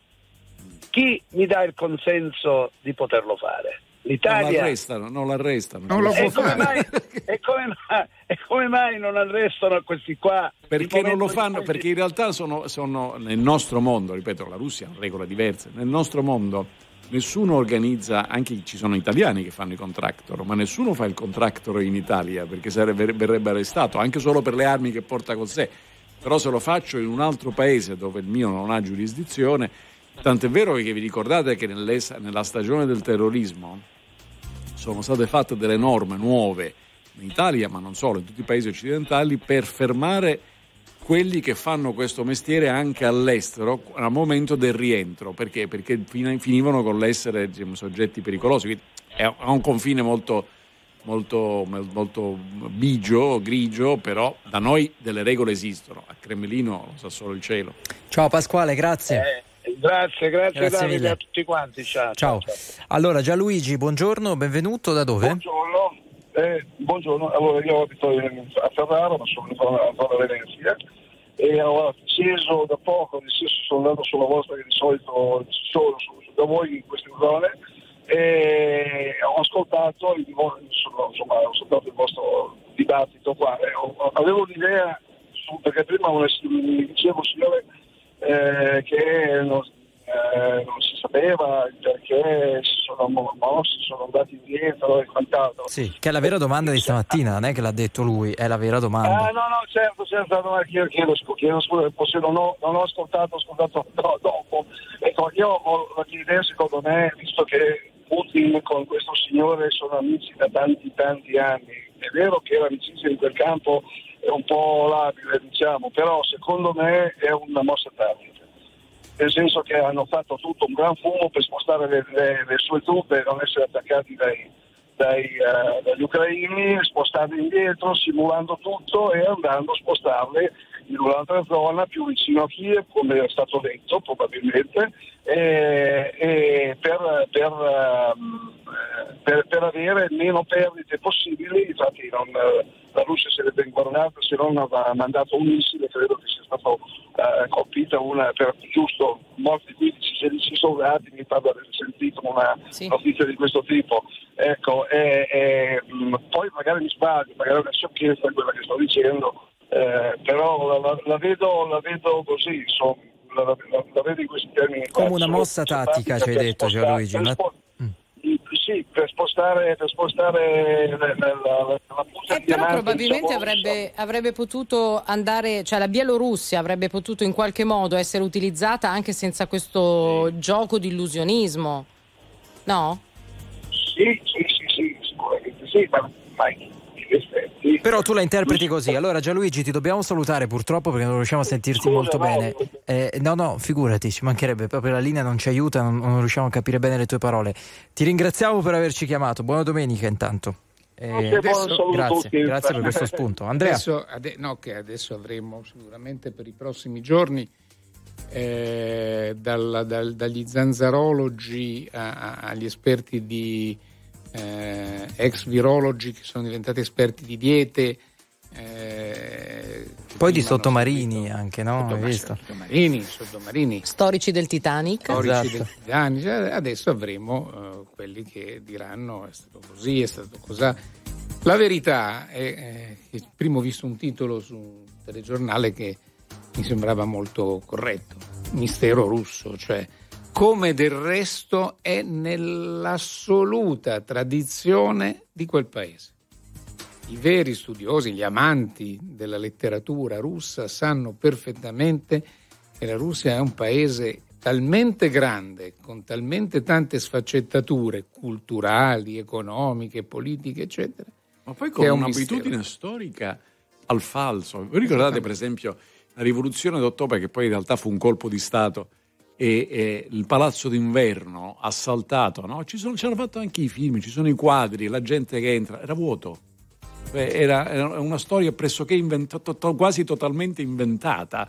Chi mi dà il consenso di poterlo fare? Non L'Italia. l'arrestano, non l'arrestano. Non lo (laughs) E come, mai, e, come mai, e come mai non arrestano questi qua? Perché non lo fanno? cui- Perché in realtà sono, sono nel nostro mondo, ripeto, la Russia ha regole diverse, nel nostro mondo nessuno organizza, anche ci sono italiani che fanno i contractor, ma nessuno fa il contractor in Italia perché sarebbe, verrebbe arrestato, anche solo per le armi che porta con sé. Però se lo faccio in un altro paese dove il mio non ha giurisdizione, tant'è vero che vi ricordate che nella stagione del terrorismo sono state fatte delle norme nuove in Italia, ma non solo, in tutti i paesi occidentali, per fermare quelli che fanno questo mestiere anche all'estero al momento del rientro. Perché? Perché fin- finivano con l'essere diciamo, soggetti pericolosi. Quindi è ha un confine molto, molto, molto bigio, grigio, però da noi delle regole esistono. A Cremlino lo sa solo il cielo. Ciao Pasquale, grazie. Eh, grazie, grazie, Grazie Davide mille. a tutti quanti. Ciao. Ciao. Allora, Gianluigi, buongiorno, benvenuto. Da dove? Buongiorno, eh, buongiorno. Allora io abito a Ferrara, ma sono in zona, Venezia e ho acceso da poco, nel senso sono andato sulla vostra che di solito sono su, su- da voi in queste zone e ho ascoltato il, insomma, ho ascoltato il vostro dibattito qua ho- avevo un'idea su- perché prima mi dicevo signore eh, che non, eh, non si sapeva perché si sono mo- mossi, sono andati indietro e quant'altro. Sì, che è la vera domanda di stamattina, non è che l'ha detto lui, è la vera domanda. no, no, certo, certo, no, chiedo, chiedo, chiedo scusa, forse non ho, non ho ascoltato, ho ascoltato (laughs) do- dopo. Ecco, io ho la mia idea, secondo me, visto che Putin con questo signore sono amici da tanti, tanti anni, è vero che l'amicizia in quel campo è un po' labile, diciamo, però secondo me è una mossa tattica. Nel senso che hanno fatto tutto un gran fumo per spostare le, le- le sue truppe e non essere attaccati dai, dai, eh, dagli ucraini, spostarle indietro, simulando tutto e andando a spostarle in un'altra zona più vicino a Kiev, come è stato detto probabilmente, e, e per, per, ehm, eh, per- per avere meno perdite possibili. Infatti non, eh, la Russia si è ben guardata, se non aveva mandato un missile, credo che sia stato eh, colpita una per giusto morti 15-16 soldati, mi pare di aver sentito una Sì. notizia di questo tipo. Ecco, mh, poi magari mi sbaglio, magari è una sciocchezza quella che sto dicendo, eh, però la, la- la vedo, la vedo così, insomma, la, la- la vedo in questi termini. Come una mossa tattica, ci hai detto, Gianluigi, spo- Mm. Sì, per spostare, per spostare la, la, la, Eh, però probabilmente diciamo, avrebbe, avrebbe potuto andare, cioè la Bielorussia avrebbe potuto in qualche modo essere utilizzata anche senza questo gioco di illusionismo. No? Sì, sì, sì, sì, sicuramente sì, ma, ma effetti... Però tu la interpreti così. Allora, Gianluigi, ti dobbiamo salutare purtroppo perché non riusciamo a sentirti Scusa, molto no, bene. Eh, no, no, figurati, ci mancherebbe, proprio la linea non ci aiuta, non, non riusciamo a capire bene le tue parole. Ti ringraziamo per averci chiamato. Buona domenica intanto. Eh, adesso- grazie, grazie per questo spunto. Andrea, Adesso, ade- no, che adesso avremo sicuramente per i prossimi giorni eh, dal- dal- dagli zanzarologi a- a- agli esperti di eh, ex virologi che sono diventati esperti di diete. eh, poi di sottomarini seguito- anche, no? Sottoma- visto? Sottomarini, sottomarini Storici del Titanic? storici Esatto. degli anni. Cioè, Adesso avremo eh, quelli che diranno è stato così, è stato così. La verità è eh, che prima ho visto un titolo su un telegiornale che mi sembrava molto corretto, mistero russo, cioè come del resto è nell'assoluta tradizione di quel paese. I veri studiosi, gli amanti della letteratura russa sanno perfettamente che la Russia è un paese talmente grande, con talmente tante sfaccettature culturali, economiche, politiche, eccetera. Ma poi che con un'abitudine mistero. storica al falso. Vi ricordate, per esempio, la rivoluzione d'ottobre, che poi in realtà fu un colpo di Stato, e, e il palazzo d'inverno assaltato, no? Ci sono, ci hanno fatto anche i film, ci sono i quadri, la gente che entra, era vuoto. Era, era una storia pressoché inventata, to- quasi totalmente inventata,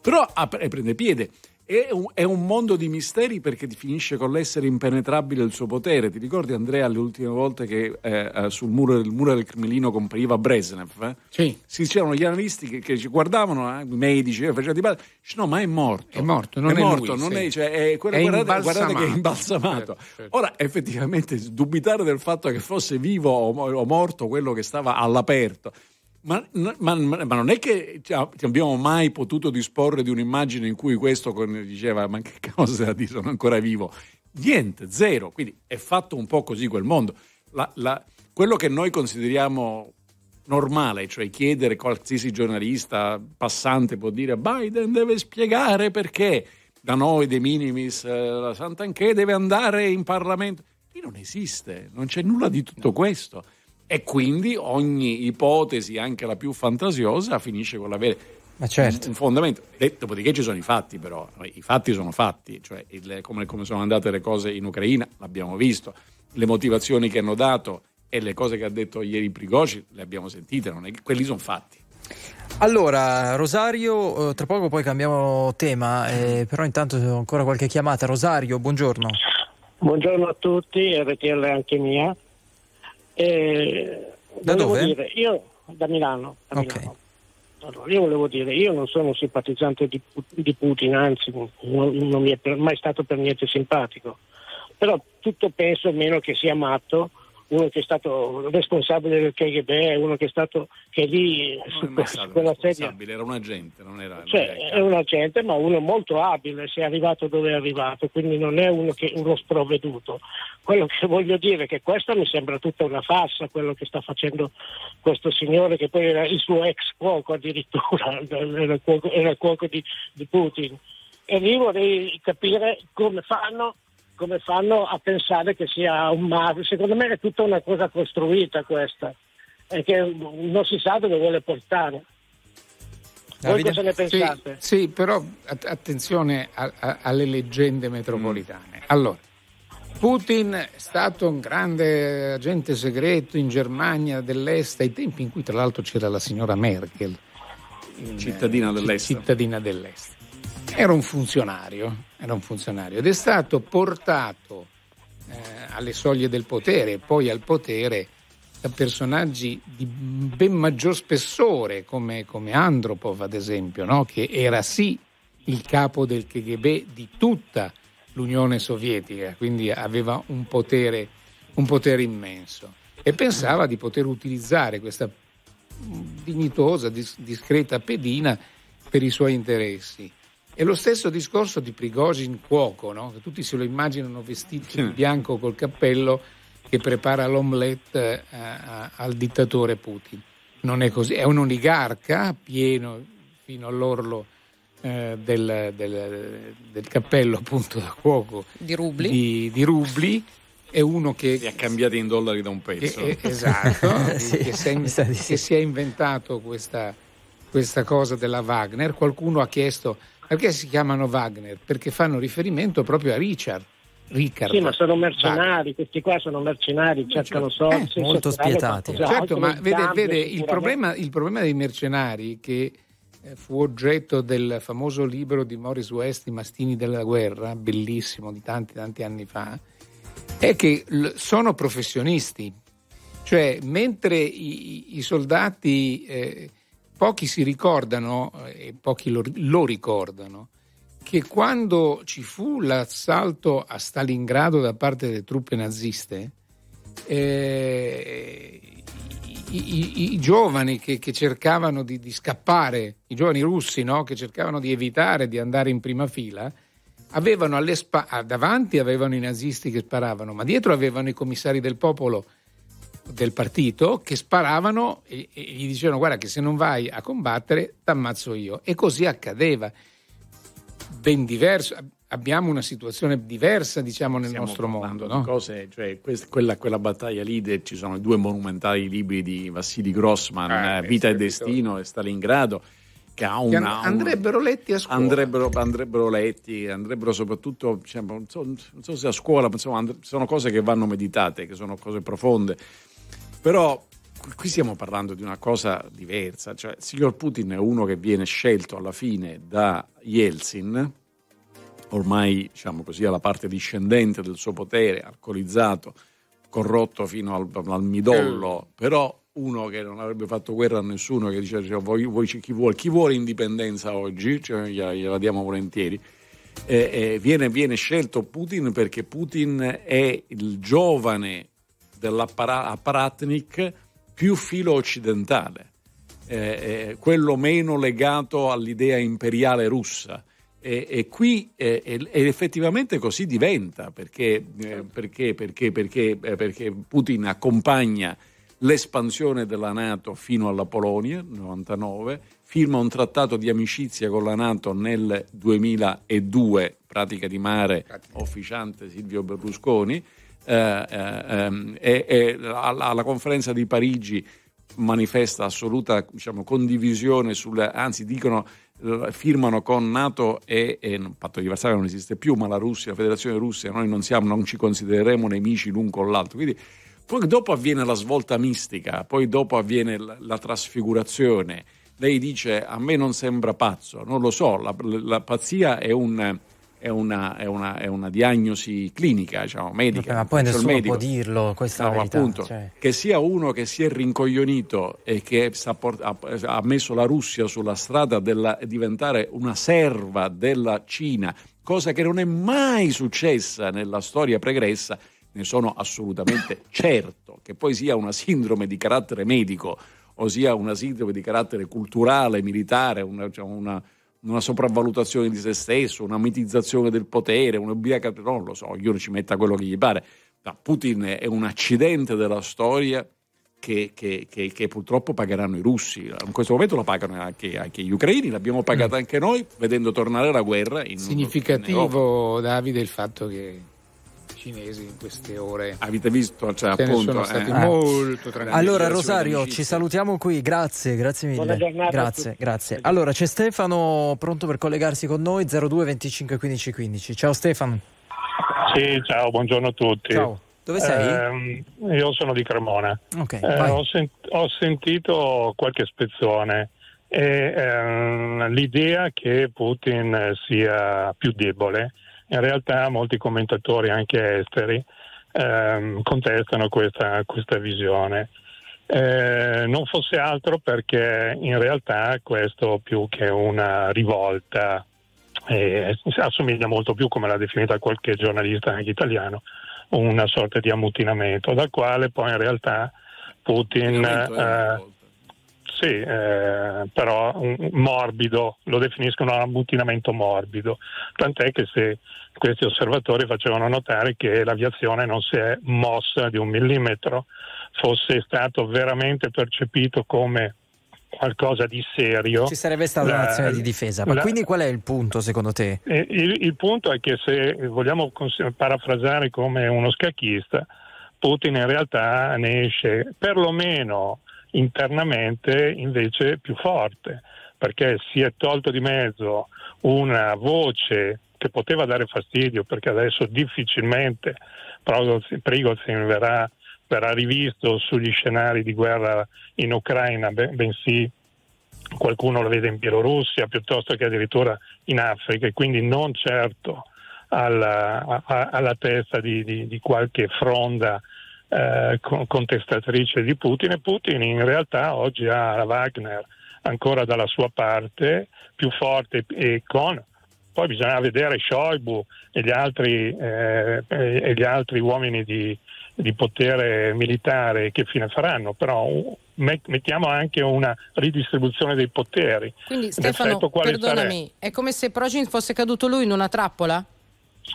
però ap- prende piede. È un, è un mondo di misteri perché finisce con l'essere impenetrabile il suo potere. Ti ricordi, Andrea, le ultime volte che eh, eh, sul muro, il muro del Cremlino compariva Brezhnev? eh? Sì. Sì, c'erano gli analisti che, che ci guardavano, eh, i medici, eh, facevano di base, dice, no, ma è morto. È morto, non è, è morto, lui, non sì. è, cioè, è quello- È guardate, guardate che è imbalsamato. imbalsamato. Certo, certo. Ora, effettivamente, dubitare del fatto che fosse vivo o, o morto quello che stava all'aperto. Ma, ma- ma- non è che abbiamo mai potuto disporre di un'immagine in cui questo diceva ma che cosa sono ancora vivo niente, zero quindi è fatto un po' così quel mondo La- la- quello che noi consideriamo normale, cioè chiedere qualsiasi giornalista passante può dire Biden deve spiegare perché da noi de minimis eh, la Sant'Anché deve andare in Parlamento. Qui non esiste, non c'è nulla di tutto questo. E quindi ogni ipotesi, anche la più fantasiosa, finisce con l'avere Ma certo. un, fondamento. E dopodiché ci sono i fatti, però. I fatti sono fatti, cioè il- come, come sono andate le cose in Ucraina, l'abbiamo visto. Le motivazioni che hanno dato e le cose che ha detto ieri Prigoci le abbiamo sentite, non è che- quelli sono fatti. Allora, Rosario, eh, tra poco poi cambiamo tema, eh, però intanto ho ancora qualche chiamata. Rosario, buongiorno. Buongiorno a tutti, RTL anche mia. Eh, Da dove? Dire, io da Milano. da Milano. Allora, io volevo dire, io non sono un simpatizzante di, di Putin, anzi non, non mi è per- mai stato per niente simpatico, però tutto penso meno che sia matto, uno che è stato responsabile del KGB, uno che è stato che è lì Non su, è su quella sedia era un agente, non era. non cioè, era il è un agente, ma uno molto abile, se è arrivato dove è arrivato, quindi non è uno, che, uno sprovveduto. Quello che voglio dire è che questa mi sembra tutta una farsa, quello che sta facendo questo signore, che poi era il suo ex cuoco addirittura, (laughs) era il cuoco, era il cuoco di, di Putin. E lì vorrei capire come fanno, come fanno a pensare che sia un male. Secondo me è tutta una cosa costruita questa, e che non si sa dove vuole portare. Voi cosa ne Sì, pensate? Sì, però att- attenzione a- a- alle leggende metropolitane. Allora, Putin è stato un grande agente segreto in Germania dell'Est, ai tempi in cui tra l'altro c'era la signora Merkel, in- Cittadina eh, dell'Est. cittadina dell'Est. Era un funzionario, era un funzionario ed è stato portato eh, alle soglie del potere e poi al potere da personaggi di ben maggior spessore come, come Andropov ad esempio, no? che era sì il capo del KGB di tutta l'Unione Sovietica, quindi aveva un potere, un potere immenso e pensava di poter utilizzare questa dignitosa, dis- discreta pedina per i suoi interessi. E lo stesso discorso di Prigozhin cuoco, no? tutti se lo immaginano vestito di bianco col cappello che prepara l'omelette eh, al dittatore Putin. Non è così, è un oligarca pieno fino all'orlo eh, del, del- del cappello appunto da cuoco Di rubli. di, di rubli, è uno che Li ha cambiati in dollari da un pezzo. che- esatto, (laughs) Sì, che, si è, che si è inventato questa, questa cosa della Wagner. Qualcuno ha chiesto perché si chiamano Wagner? Perché fanno riferimento proprio a Richard. Richard Sì, ma sono Wagner. mercenari, questi qua sono mercenari, cercano soldi. sì, molto spietati. Certo, ma vede, vede, il, problema, il problema dei mercenari che eh, fu oggetto del famoso libro di Morris West, I mastini della guerra, bellissimo di tanti tanti anni fa, è che l- sono professionisti. Cioè, mentre i, i soldati, eh, pochi si ricordano, eh, e pochi lo, lo ricordano, che quando ci fu l'assalto a Stalingrado da parte delle truppe naziste, eh, i, i- i giovani che, che cercavano di, di scappare, i giovani russi no? che cercavano di evitare di andare in prima fila, avevano alle spa- davanti avevano i nazisti che sparavano, ma dietro avevano i commissari del popolo del partito che sparavano e, e gli dicevano guarda che se non vai a combattere t'ammazzo io e così accadeva ben diverso abbiamo una situazione diversa diciamo nel Stiamo nostro mondo. No? cose, cioè, quest- quella, quella battaglia lì, de- ci sono i due monumentali libri di Vassili Grossman, Ah, eh, Vita e. Destino e Stalingrado, che ha una... an- andrebbero letti a scuola. Andrebbero, andrebbero letti, andrebbero soprattutto, diciamo, non, so, non so se a scuola, ma insomma, and- sono cose che vanno meditate, che sono cose profonde. Però qui- stiamo parlando di una cosa diversa, cioè il signor Putin è uno che viene scelto alla fine da Yeltsin, ormai diciamo così alla parte discendente del suo potere, alcolizzato, corrotto fino al, al midollo, però uno che non avrebbe fatto guerra a nessuno, che dice cioè, voi, voi- chi, vuole, chi vuole indipendenza oggi, cioè, gliela, gliela diamo volentieri. Eh, eh, viene, viene scelto Putin perché Putin è il giovane dell'apparatnik più filo occidentale, eh, eh, quello meno legato all'idea imperiale russa. E, e qui eh, e- effettivamente così diventa perché, eh, perché, perché, perché, eh, perché Putin accompagna l'espansione della Nato fino alla Polonia, nel 99, firma un trattato di amicizia con la Nato nel 2002, pratica di mare officiante Silvio Berlusconi, eh, eh, ehm, alla, alla conferenza di Parigi manifesta assoluta diciamo, condivisione sulle, anzi dicono firmano con Nato e, il patto di Varsavia non esiste più, ma la Russia, la Federazione Russia, noi non, siamo, non ci considereremo nemici l'un con l'altro. Quindi poi dopo avviene la svolta mistica, poi dopo avviene la, la trasfigurazione. Lei dice a me non sembra pazzo, non lo so, la, la pazzia è, un, è, una, è, una, è una diagnosi clinica, diciamo, medica. Ma poi Cioè, nessuno medico. può dirlo, questa è No, la verità. appunto, cioè. che sia uno che si è rincoglionito e che port- ha, ha messo la Russia sulla strada della diventare una serva della Cina, cosa che non è mai successa nella storia pregressa, ne sono assolutamente (coughs) certo. Che poi sia una sindrome di carattere medico o sia una sindrome di carattere culturale, militare, una, diciamo, una- una sopravvalutazione di se stesso, una mitizzazione del potere, un'ubriaca, non lo so, ognuno ci metta quello che gli pare. Ma Putin è un accidente della storia che, che- che- che purtroppo pagheranno i russi. In questo momento lo pagano anche, anche gli ucraini, l'abbiamo pagata anche noi, vedendo tornare la guerra in in. Significativo, Davide, il fatto che cinesi in queste ore Avete visto? Cioè, se appunto, sono stati eh. molto tranquilli. Allora Grazie, Rosario, ci salutiamo qui, grazie, grazie mille. Buona giornata Grazie, grazie. Allora c'è Stefano pronto per collegarsi con noi 02 25 15 15. Ciao Stefano. Sì, ciao, buongiorno a tutti. Ciao. Dove sei? Ehm, io sono di Cremona. Ok, Eh, ho, sen- ho sentito qualche spezzone e ehm, l'idea che Putin sia più debole, in realtà molti commentatori anche esteri ehm, contestano questa, questa visione. Eh, non fosse altro perché in realtà questo più che una rivolta eh, assomiglia molto più, come l'ha definita qualche giornalista anche italiano, una sorta di ammutinamento, dal quale poi in realtà Putin, eh, sì, eh, però un- un morbido, lo definiscono ammutinamento morbido, tant'è che se questi osservatori facevano notare che l'aviazione non si è mossa di un millimetro, fosse stato veramente percepito come qualcosa di serio. Ci sarebbe stata la- un'azione di difesa. Ma la- quindi qual è il punto secondo te? Il, il punto è che se vogliamo cons- parafrasare come uno scacchista, Putin in realtà ne esce perlomeno internamente invece più forte, perché si è tolto di mezzo una voce che poteva dare fastidio, perché adesso difficilmente Prigozhin verrà, verrà rivisto sugli scenari di guerra in Ucraina, ben- bensì qualcuno lo vede in Bielorussia piuttosto che addirittura in Africa e quindi non certo alla, alla testa di, di- di qualche fronda eh, con- contestatrice di Putin e Putin in realtà oggi ha Wagner ancora dalla sua parte più forte e con poi bisogna vedere Shoigu e gli altri, eh, e gli altri uomini di, di potere militare che fine faranno, però met- mettiamo anche una ridistribuzione dei poteri. Quindi Stefano, perdonami, è come se Progin fosse caduto lui in una trappola?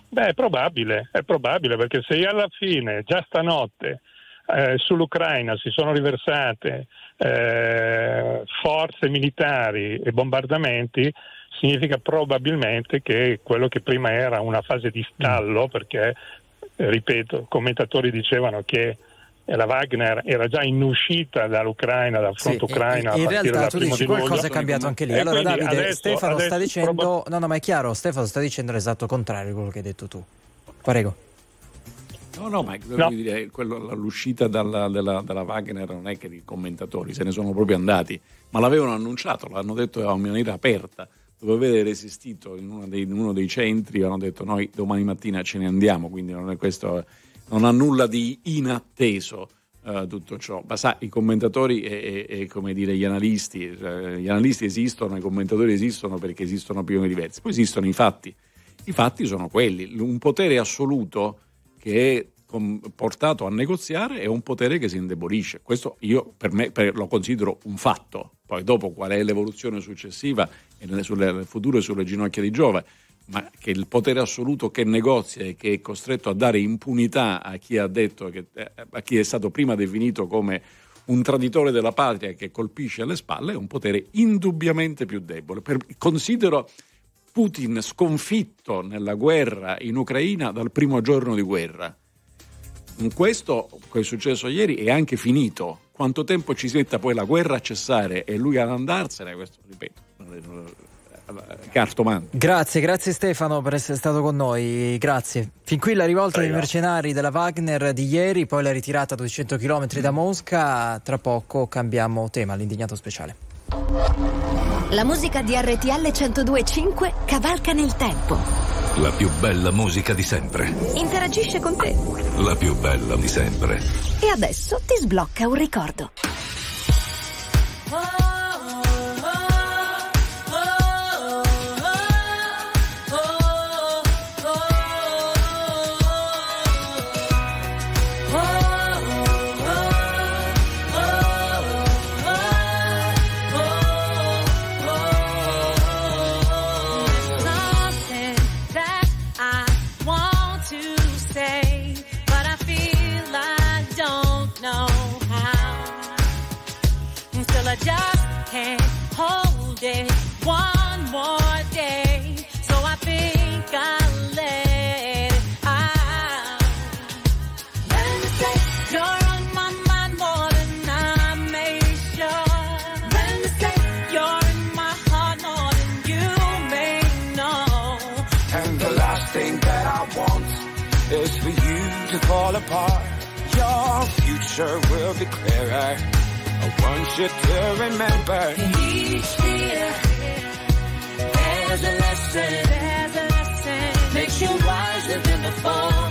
Beh, è probabile, è probabile perché se alla fine, già stanotte, eh, sull'Ucraina si sono riversate eh, forze militari e bombardamenti, significa probabilmente che quello che prima era una fase di stallo, perché, ripeto, commentatori dicevano che la Wagner era già in uscita dall'Ucraina, dal fronte Sì, ucraino. in realtà tu dici di luglio. qualcosa è cambiato anche lì. E Allora Davide, adesso- Stefano sta adesso dicendo, proba- no no ma è chiaro, Stefano sta dicendo l'esatto contrario di quello che hai detto tu. Prego. No, no, ma dire, quello- l'uscita dalla, della, dalla Wagner non è che i commentatori se ne sono proprio andati, ma l'avevano annunciato, l'hanno detto in maniera aperta. Dopo aver resistito in uno dei, in uno dei centri, hanno detto noi domani mattina ce ne andiamo, quindi non, è questo, non ha nulla di inatteso eh, tutto ciò. Ma sa, i commentatori e, e- e, come dire gli analisti, eh, gli analisti esistono, i commentatori esistono perché esistono opinioni diverse, poi esistono i fatti. I fatti sono quelli, un potere assoluto che è portato a negoziare è un potere che si indebolisce. Questo io per me per- lo considero un fatto. Poi dopo qual è l'evoluzione successiva e nelle, nel futuro e sulle ginocchia di Giove, ma che il potere assoluto che negozia e che è costretto a dare impunità a chi che, eh, a chi è stato prima definito come un traditore della patria che colpisce alle spalle è un potere indubbiamente più debole. Per- considero Putin sconfitto nella guerra in Ucraina dal primo giorno di guerra. Questo che è successo ieri è anche finito. Quanto tempo ci metta poi la guerra a cessare e lui ad andarsene, questo ripeto, cartomante. Grazie, grazie Stefano per essere stato con noi, grazie. Fin qui la rivolta dei mercenari della Wagner di ieri, poi la ritirata a 200 km da Mosca, tra poco cambiamo tema, l'indignato speciale. La musica di RTL 1025 cavalca nel tempo. La più bella musica di sempre. Interagisce con te. La più bella di sempre. E adesso ti sblocca un ricordo. Something future will be clearer. I want you to remember. Each year, there's a lesson. There's a lesson. Makes you wiser than before.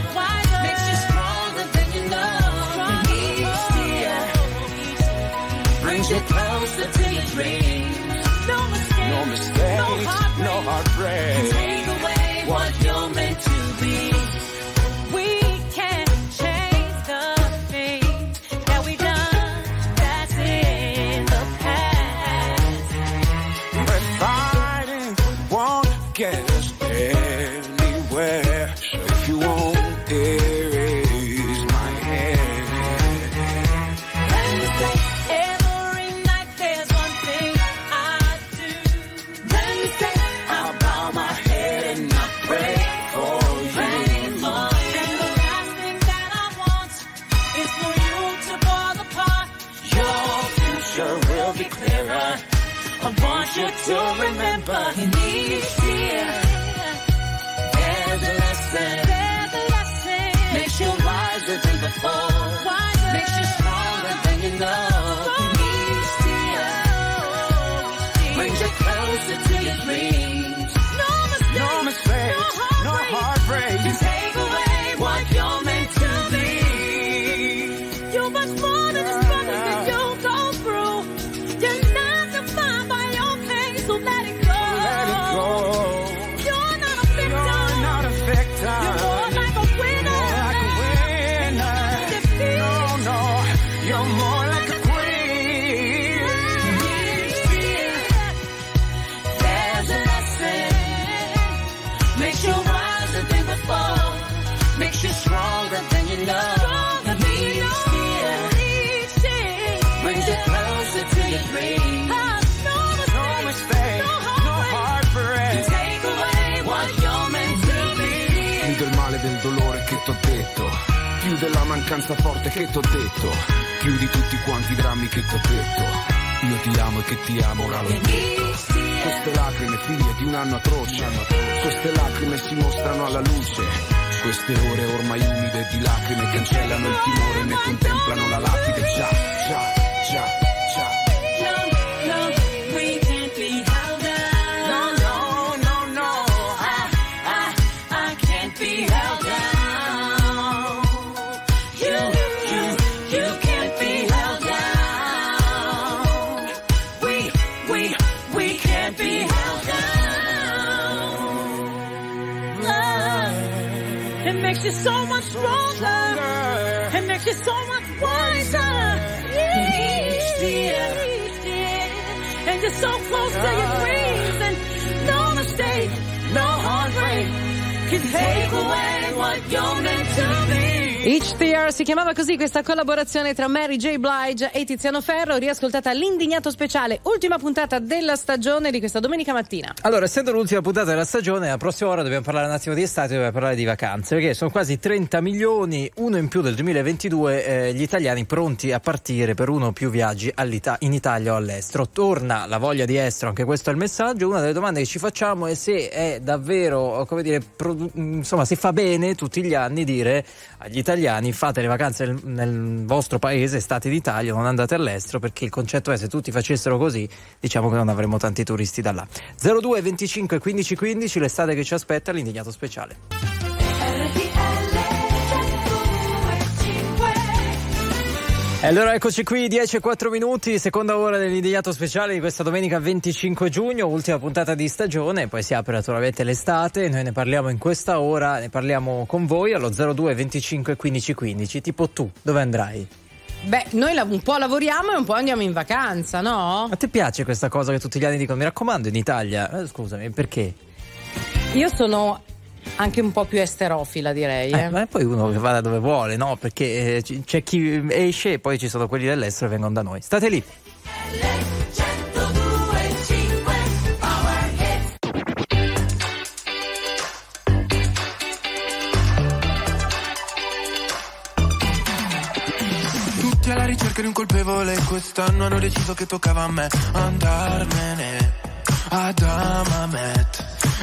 Mancanza forte che t'ho detto, più di tutti quanti i drammi che t'ho detto. Io ti amo e che ti amo, calo. Queste lacrime figlie di un anno atroce, queste lacrime si mostrano alla luce. Queste ore ormai umide di lacrime cancellano il timore e ne contemplano la lapide. Già, già, già, so much stronger. It makes you so much wiser. Each and you're so close to your dreams, and no mistake, no heartbreak can take away what you're meant to be. Tear si chiamava così questa collaborazione tra Mary J. Blige e Tiziano Ferro, riascoltata all'indignato speciale, ultima puntata della stagione di questa domenica mattina. Allora, essendo l'ultima puntata della stagione, la prossima ora dobbiamo parlare un attimo di estate, dobbiamo parlare di vacanze, perché sono quasi 30 milioni, uno in più del 2022, eh, gli italiani pronti a partire per uno o più viaggi in Italia o all'estero. Torna la voglia di estero, anche questo è il messaggio. Una delle domande che ci facciamo è se è davvero, come dire, produ- insomma, se fa bene tutti gli anni dire agli italiani fate le vacanze nel, nel vostro paese, state d'Italia, non andate all'estero, perché il concetto è se tutti facessero così, diciamo che non avremmo tanti turisti da là. 02 25 15 15 l'estate che ci aspetta l'indignato speciale. E allora eccoci qui, 10 e 4 minuti, seconda ora dell'indignato speciale di questa domenica 25 giugno, ultima puntata di stagione, poi si apre naturalmente l'estate, noi ne parliamo in questa ora, ne parliamo con voi allo 02 25 15 15, tipo tu, dove andrai? Beh, noi un po' lavoriamo e un po' andiamo in vacanza, no? A te piace questa cosa che tutti gli anni dicono, mi raccomando in Italia? Eh, scusami, perché? Io sono anche un po' più esterofila, direi. Eh, eh. ma è poi uno che va da dove vuole, no? Perché eh, c- c'è chi esce e poi ci sono quelli dell'estero che vengono da noi. State lì. Tutti alla ricerca di un colpevole Quest'anno hanno deciso che toccava a me Andarmene ad Amamet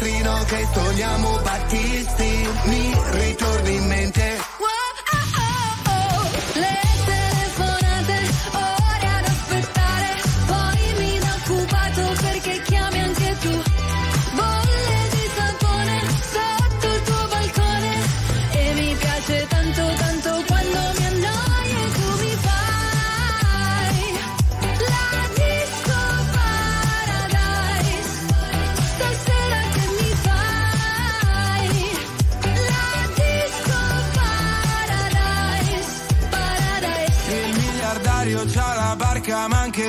finestrino che sogniamo Battisti Mi ritorni in mente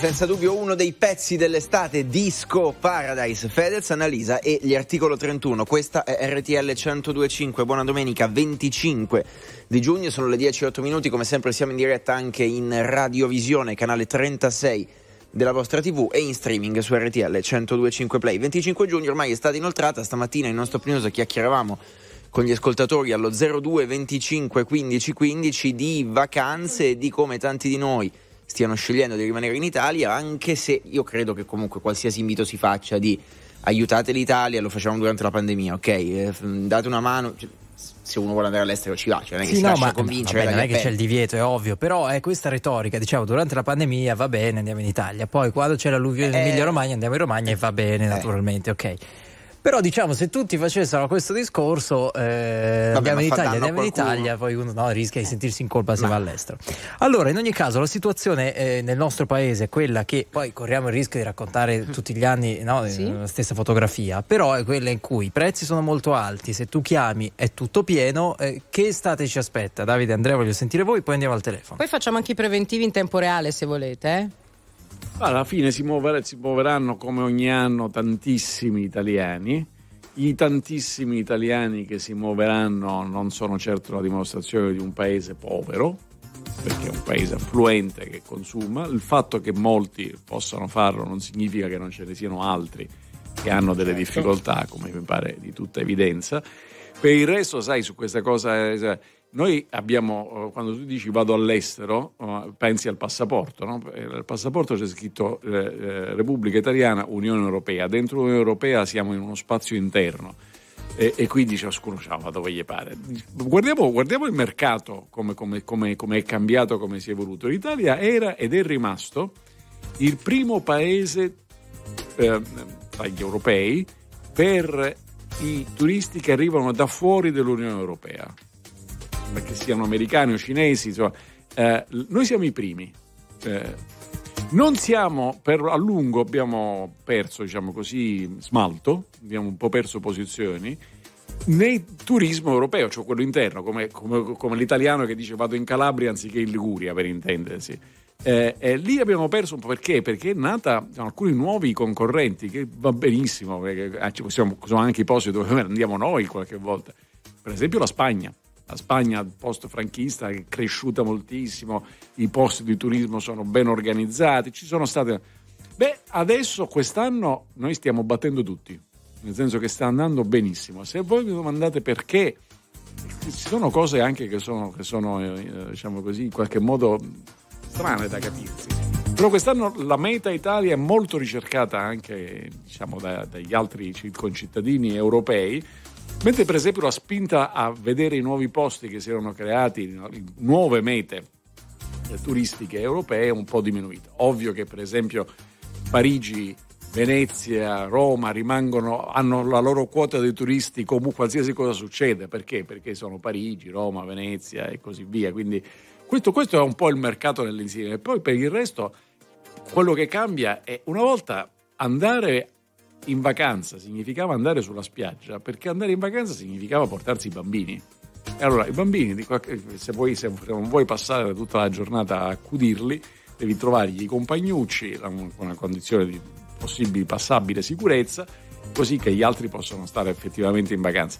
senza dubbio uno dei pezzi dell'estate, Disco Paradise, Fedez, Annalisa e gli articolo 31. Questa è RTL 1025. Buona domenica 25 di giugno, sono le 10.08 minuti. Come sempre siamo in diretta anche in radiovisione, canale 36 della vostra TV e in streaming su RTL 1025 Play. 25 giugno ormai è stata inoltrata, stamattina in nostro News chiacchieravamo con gli ascoltatori allo 02 25 15 15 di vacanze e di come tanti di noi stiano scegliendo di rimanere in Italia, anche se io credo che comunque qualsiasi invito si faccia di aiutate l'Italia, lo facciamo durante la pandemia, ok? Eh, date una mano. cioè, se uno vuole andare all'estero ci va, cioè non è che Sì, si no, ma convincere vabbè, non è che c'è il divieto, è ovvio, però è questa retorica, diciamo, durante la pandemia va bene, andiamo in Italia, poi quando c'è l'alluvione Eh. Emilia Romagna andiamo in Romagna e va bene, naturalmente, ok. Però diciamo, se tutti facessero questo discorso, eh, andiamo in ma Italia, andiamo in. Italia, poi uno no, rischia di sentirsi in colpa se va all'estero. Allora, in ogni caso, la situazione eh, nel nostro paese è quella che poi corriamo il rischio di raccontare tutti gli anni no, eh, la stessa fotografia, però è quella in cui i prezzi sono molto alti, se tu chiami è tutto pieno, eh, che estate ci aspetta? Davide, Andrea, voglio sentire voi, poi andiamo al telefono. Poi facciamo anche i preventivi in tempo reale se volete. Eh? Alla fine si, muover- si muoveranno come ogni anno tantissimi italiani. I tantissimi italiani che si muoveranno non sono certo la dimostrazione di un paese povero, perché è un paese affluente che consuma. Il fatto che molti possano farlo non significa che non ce ne siano altri che hanno delle difficoltà, come mi pare di tutta evidenza. Per il resto, sai, su questa cosa, eh, noi abbiamo, eh, quando tu dici vado all'estero, eh, pensi al passaporto, no? Eh, Il passaporto c'è scritto eh, eh, Repubblica Italiana, Unione Europea. Dentro l'Unione Europea siamo in uno spazio interno e, e quindi ciascuno va dove gli pare. Guardiamo, guardiamo il mercato, come, come- come- come è cambiato, come si è evoluto. L'Italia era ed è rimasto il primo paese eh, tra gli europei per i turisti che arrivano da fuori dell'Unione Europea, perché siano americani o cinesi, insomma, eh, noi siamo i primi. Eh, non siamo, per a lungo abbiamo perso, diciamo così, smalto, abbiamo un po' perso posizioni nel turismo europeo, cioè quello interno, come, come- come l'italiano che dice vado in Calabria anziché in Liguria, per intendersi. Eh, eh, lì abbiamo perso un po' perché? Perché è nata sono alcuni nuovi concorrenti che va benissimo, perché, ah, ci possiamo- sono anche i posti dove andiamo noi qualche volta. Per esempio la Spagna. La Spagna post franchista è cresciuta moltissimo, i posti di turismo sono ben organizzati, ci sono state... Beh, adesso quest'anno noi stiamo battendo tutti, nel senso che sta andando benissimo. Se voi mi domandate perché, ci sono cose anche che sono, che sono eh, diciamo così, in qualche modo strane da capirsi. Però quest'anno la meta Italia è molto ricercata anche diciamo, da- dagli altri ci- concittadini europei, mentre per esempio la spinta a vedere i nuovi posti che si erano creati, nuove mete eh, turistiche europee è un po' diminuita. Ovvio che per esempio Parigi, Venezia, Roma rimangono, hanno la loro quota di turisti comunque qualsiasi cosa succede, perché? Perché sono Parigi, Roma, Venezia e così via, quindi questo, questo è un po' il mercato nell'insieme. Poi per il resto quello che cambia è una volta andare in vacanza significava andare sulla spiaggia, perché andare in vacanza significava portarsi i bambini. E allora i bambini, se, vuoi, se non vuoi passare tutta la giornata a accudirli, devi trovargli i compagnucci, la- una condizione di possibile passabile sicurezza, così che gli altri possano stare effettivamente in vacanza.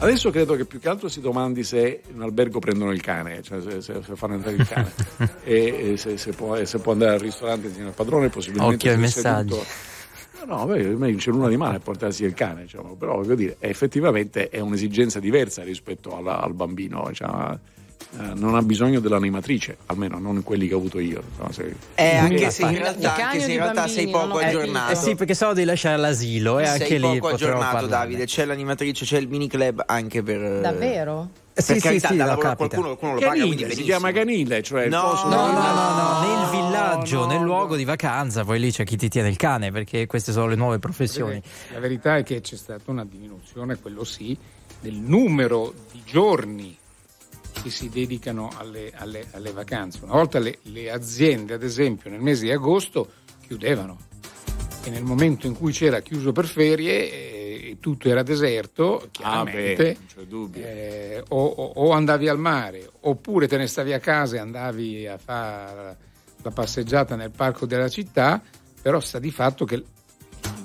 Adesso credo che più che altro si domandi se in albergo prendono il cane, cioè se, se- se fanno entrare il cane (laughs) e, e se, può, se può andare al ristorante insieme al padrone, possibilmente Occhio se seduto- No, no, beh, non c'è nulla di male a portarsi il cane, diciamo, però voglio dire, effettivamente è un'esigenza diversa rispetto alla- al bambino. diciamo. Eh, non ha bisogno dell'animatrice, almeno non quelli che ho avuto io. No, se- Eh, anche se in realtà, anche se in realtà sei poco Eh, aggiornato. eh sì, perché sennò devi lasciare l'asilo e sei anche lì poco potremo aggiornato. Davide. C'è l'animatrice, c'è il mini club anche per. Davvero? Sì, sì, carità, sì, capita. qualcuno, qualcuno lo paga, quindi Canile, si chiama canile, cioè il No, posto No, dove- no, no, no, nel villaggio, nel luogo di vacanza, poi lì c'è chi ti tiene il cane, perché queste sono le nuove professioni. La verità è che c'è stata una diminuzione, quello sì, del numero di giorni che si dedicano alle, alle- alle vacanze. Una volta le, le aziende, ad esempio, nel mese di agosto chiudevano e nel momento in cui c'era chiuso per ferie eh, tutto era deserto, Ah, chiaramente beh, c'è dubbio. eh, o, o- o andavi al mare oppure te ne stavi a casa e andavi a fare la passeggiata nel parco della città, però sta di fatto che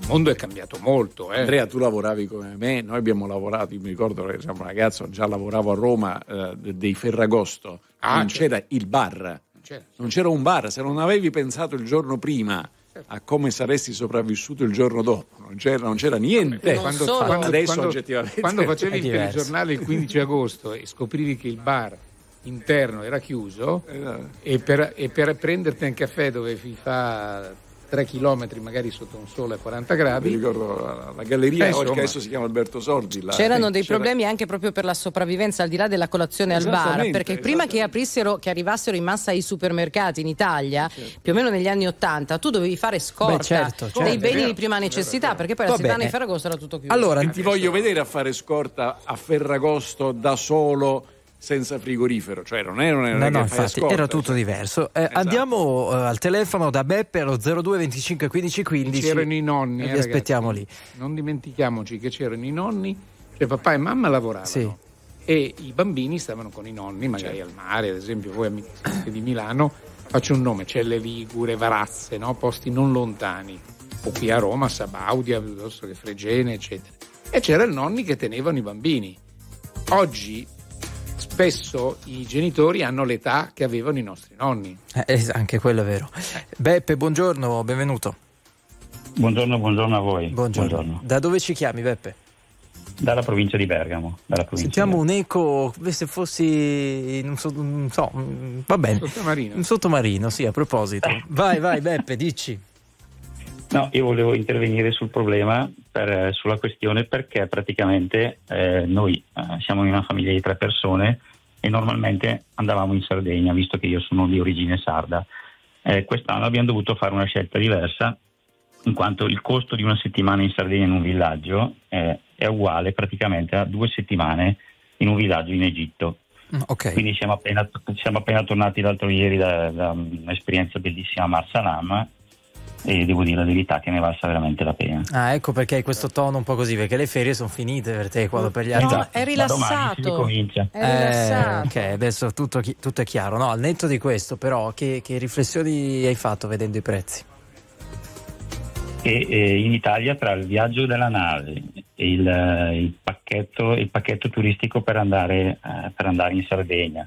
il mondo è cambiato molto. eh. Andrea, tu lavoravi come me, noi abbiamo lavorato, io mi ricordo che siamo un ragazzo, già lavoravo a Roma eh, de- dei Ferragosto, Ah, non certo. c'era il bar, Certo. non c'era un bar, se non avevi pensato il giorno prima a come saresti sopravvissuto il giorno dopo, non c'era, non c'era niente. Quando, solo. quando- Adesso quando- oggettivamente quando (laughs) facevi il telegiornale il 15 agosto e scoprivi che il bar interno era chiuso Esatto. e per, e per prenderti un caffè dovevi fare 3 km magari sotto un sole a 40 Mi gradi ricordo la, la galleria Eh, adesso si chiama Alberto Sordi. là. C'erano dei (laughs) C'era- problemi anche proprio per la sopravvivenza al di là della colazione al bar, perché prima che aprissero, che arrivassero in massa i supermercati in Italia, più o meno negli anni Ottanta, tu dovevi fare scorta Beh, certo, certo. dei È beni vero, di prima necessità, perché poi la settimana di Ferragosto era tutto chiuso. Allora, ti voglio vedere a fare scorta a Ferragosto da solo senza frigorifero, cioè non è, non è No, no, infatti scorta, era tutto cioè. diverso. Eh, Esatto. Andiamo eh, al telefono da Beppe allo 02 25 15 15. c'erano i nonni e eh, vi aspettiamo lì. non dimentichiamoci che c'erano i nonni cioè papà e mamma lavoravano Sì. e i bambini stavano con i nonni magari al mare ad esempio voi amici di Milano faccio un nome Celle Ligure, Varazze no? posti non lontani o qui a Roma Sabaudia piuttosto che Fregene eccetera e c'erano i nonni che tenevano i bambini oggi spesso i genitori hanno l'età che avevano i nostri nonni Eh, anche quello è vero. Beppe, buongiorno, benvenuto. Buongiorno, buongiorno a voi. Buongiorno. Da dove ci chiami, Beppe? Dalla provincia di Bergamo. Dalla provincia Sentiamo un eco come se fossi non so, non so, va bene. Sottomarino. Un sottomarino, sì, a proposito. Vai, vai, Beppe, dici. No, io volevo intervenire sul problema, per- eh, sulla questione perché praticamente eh, noi eh, siamo in una famiglia di tre persone e normalmente andavamo in Sardegna, visto che io sono di origine sarda. Eh, quest'anno abbiamo dovuto fare una scelta diversa, in quanto il costo di una settimana in Sardegna in un villaggio eh, è uguale praticamente a due settimane in un villaggio in Egitto. Mm, Ok. Quindi siamo appena, siamo appena tornati l'altro ieri da, da un'esperienza bellissima a Marsalam e devo dire la verità che ne valsa veramente la pena. Ah, ecco perché hai questo tono un po' così, perché le ferie sono finite per te quando per gli No, altri. è domani si rilassato. ricomincia. È rilassato. ok, adesso tutto, tutto è chiaro. No, al netto di questo, però, che, che riflessioni hai fatto vedendo i prezzi? E, eh, in Italia tra il viaggio della nave e il, eh, il pacchetto, il pacchetto turistico per andare, eh, per andare in Sardegna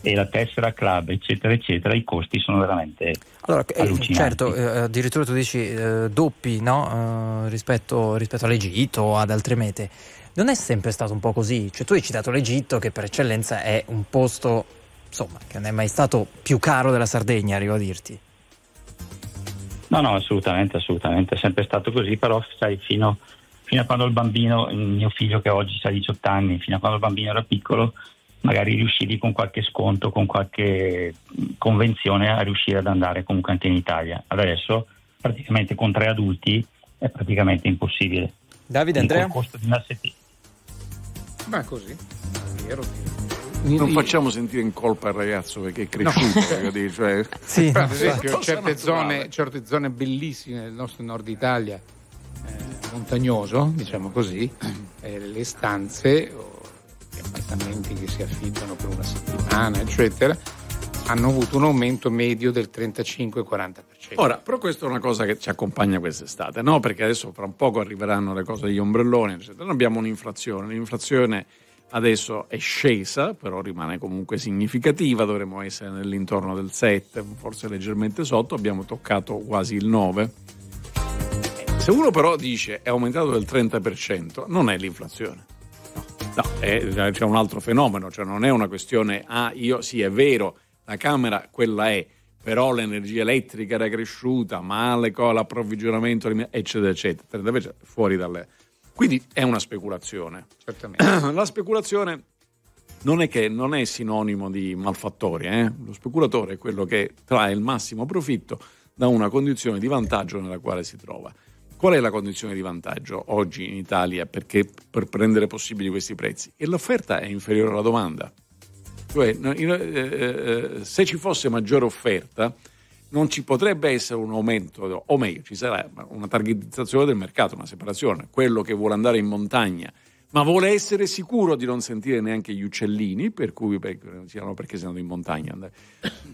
e la tessera club eccetera eccetera i costi sono veramente Allora, eh, allucinanti. certo, eh, addirittura tu dici eh, doppi no? Eh, rispetto, rispetto all'Egitto o ad altre mete. Non è sempre stato un po' così? Cioè, tu hai citato l'Egitto, che per eccellenza è un posto, insomma, che non è mai stato più caro della Sardegna, arrivo a dirti. No, no, assolutamente, assolutamente, è sempre stato così, però sai, fino, fino a quando il bambino, il mio figlio che oggi ha 18 anni, fino a quando il bambino era piccolo, magari riuscivi con qualche sconto, con qualche mh, convenzione a riuscire ad andare comunque anche in Italia. Adesso praticamente con tre adulti è praticamente impossibile. Davide, Andrea? col costo di una settimana. ma così è vero Non facciamo sentire in colpa il ragazzo perché è cresciuto, (laughs) dire, cioè- Però, ad esempio, certe zone, certe zone bellissime del nostro nord Italia, eh, montagnoso, diciamo così, eh, le stanze gli appartamenti che si affittano per una settimana, eccetera, hanno avuto un aumento medio del 35-40%. Ora, però questa è una cosa che ci accompagna quest'estate, no? Perché adesso fra un poco arriveranno le cose degli ombrelloni, eccetera. Noi abbiamo un'inflazione, l'inflazione adesso è scesa, però rimane comunque significativa, dovremmo essere nell'intorno del 7, forse leggermente sotto, abbiamo toccato quasi il 9. Se uno però dice è aumentato del 30%, non è l'inflazione. No. È- c'è un altro fenomeno, cioè non è una questione, ah, io sì, è vero, la Camera quella è, però l'energia elettrica era cresciuta, ma le co- l'approvvigionamento, eccetera, eccetera, invece fuori dalle... Quindi è una speculazione. Certamente. (clears throat) La speculazione non è che non è sinonimo di malfattori, eh? lo speculatore è quello che trae il massimo profitto da una condizione di vantaggio nella quale si trova. Qual è la condizione di vantaggio oggi in Italia perché, per prendere possibili questi prezzi? E l'offerta è inferiore alla domanda. Cioè, in- eh, eh, se ci fosse maggiore offerta, non ci potrebbe essere un aumento, o meglio, ci sarà una targetizzazione del mercato, una separazione. Quello che vuole andare in montagna, ma vuole essere sicuro di non sentire neanche gli uccellini, per cui perché, se andano in montagna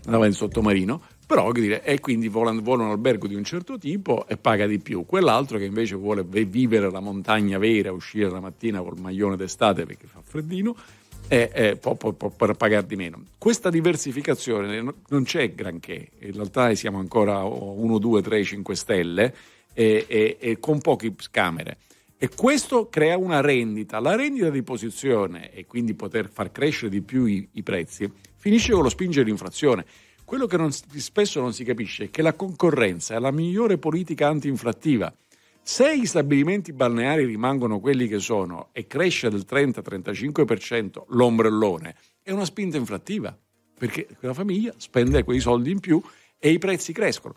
andava in sottomarino, però dire, e quindi vuole, un albergo di un certo tipo e paga di più. Quell'altro che invece vuole ve- vivere la montagna vera, uscire la mattina col maglione d'estate perché fa freddino, e, e può, può- può- pagare di meno. Questa diversificazione no- non c'è granché, in realtà siamo ancora a 1, 2, 3, 5 stelle e, e- e con poche camere. E questo crea una rendita. La rendita di posizione e quindi poter far crescere di più i, i prezzi finisce con lo spingere l'inflazione. Quello che non spesso non si capisce è che la concorrenza è la migliore politica anti-inflattiva. Se gli stabilimenti balneari rimangono quelli che sono e cresce del 30-35% l'ombrellone, è una spinta inflattiva, perché quella famiglia spende quei soldi in più e i prezzi crescono.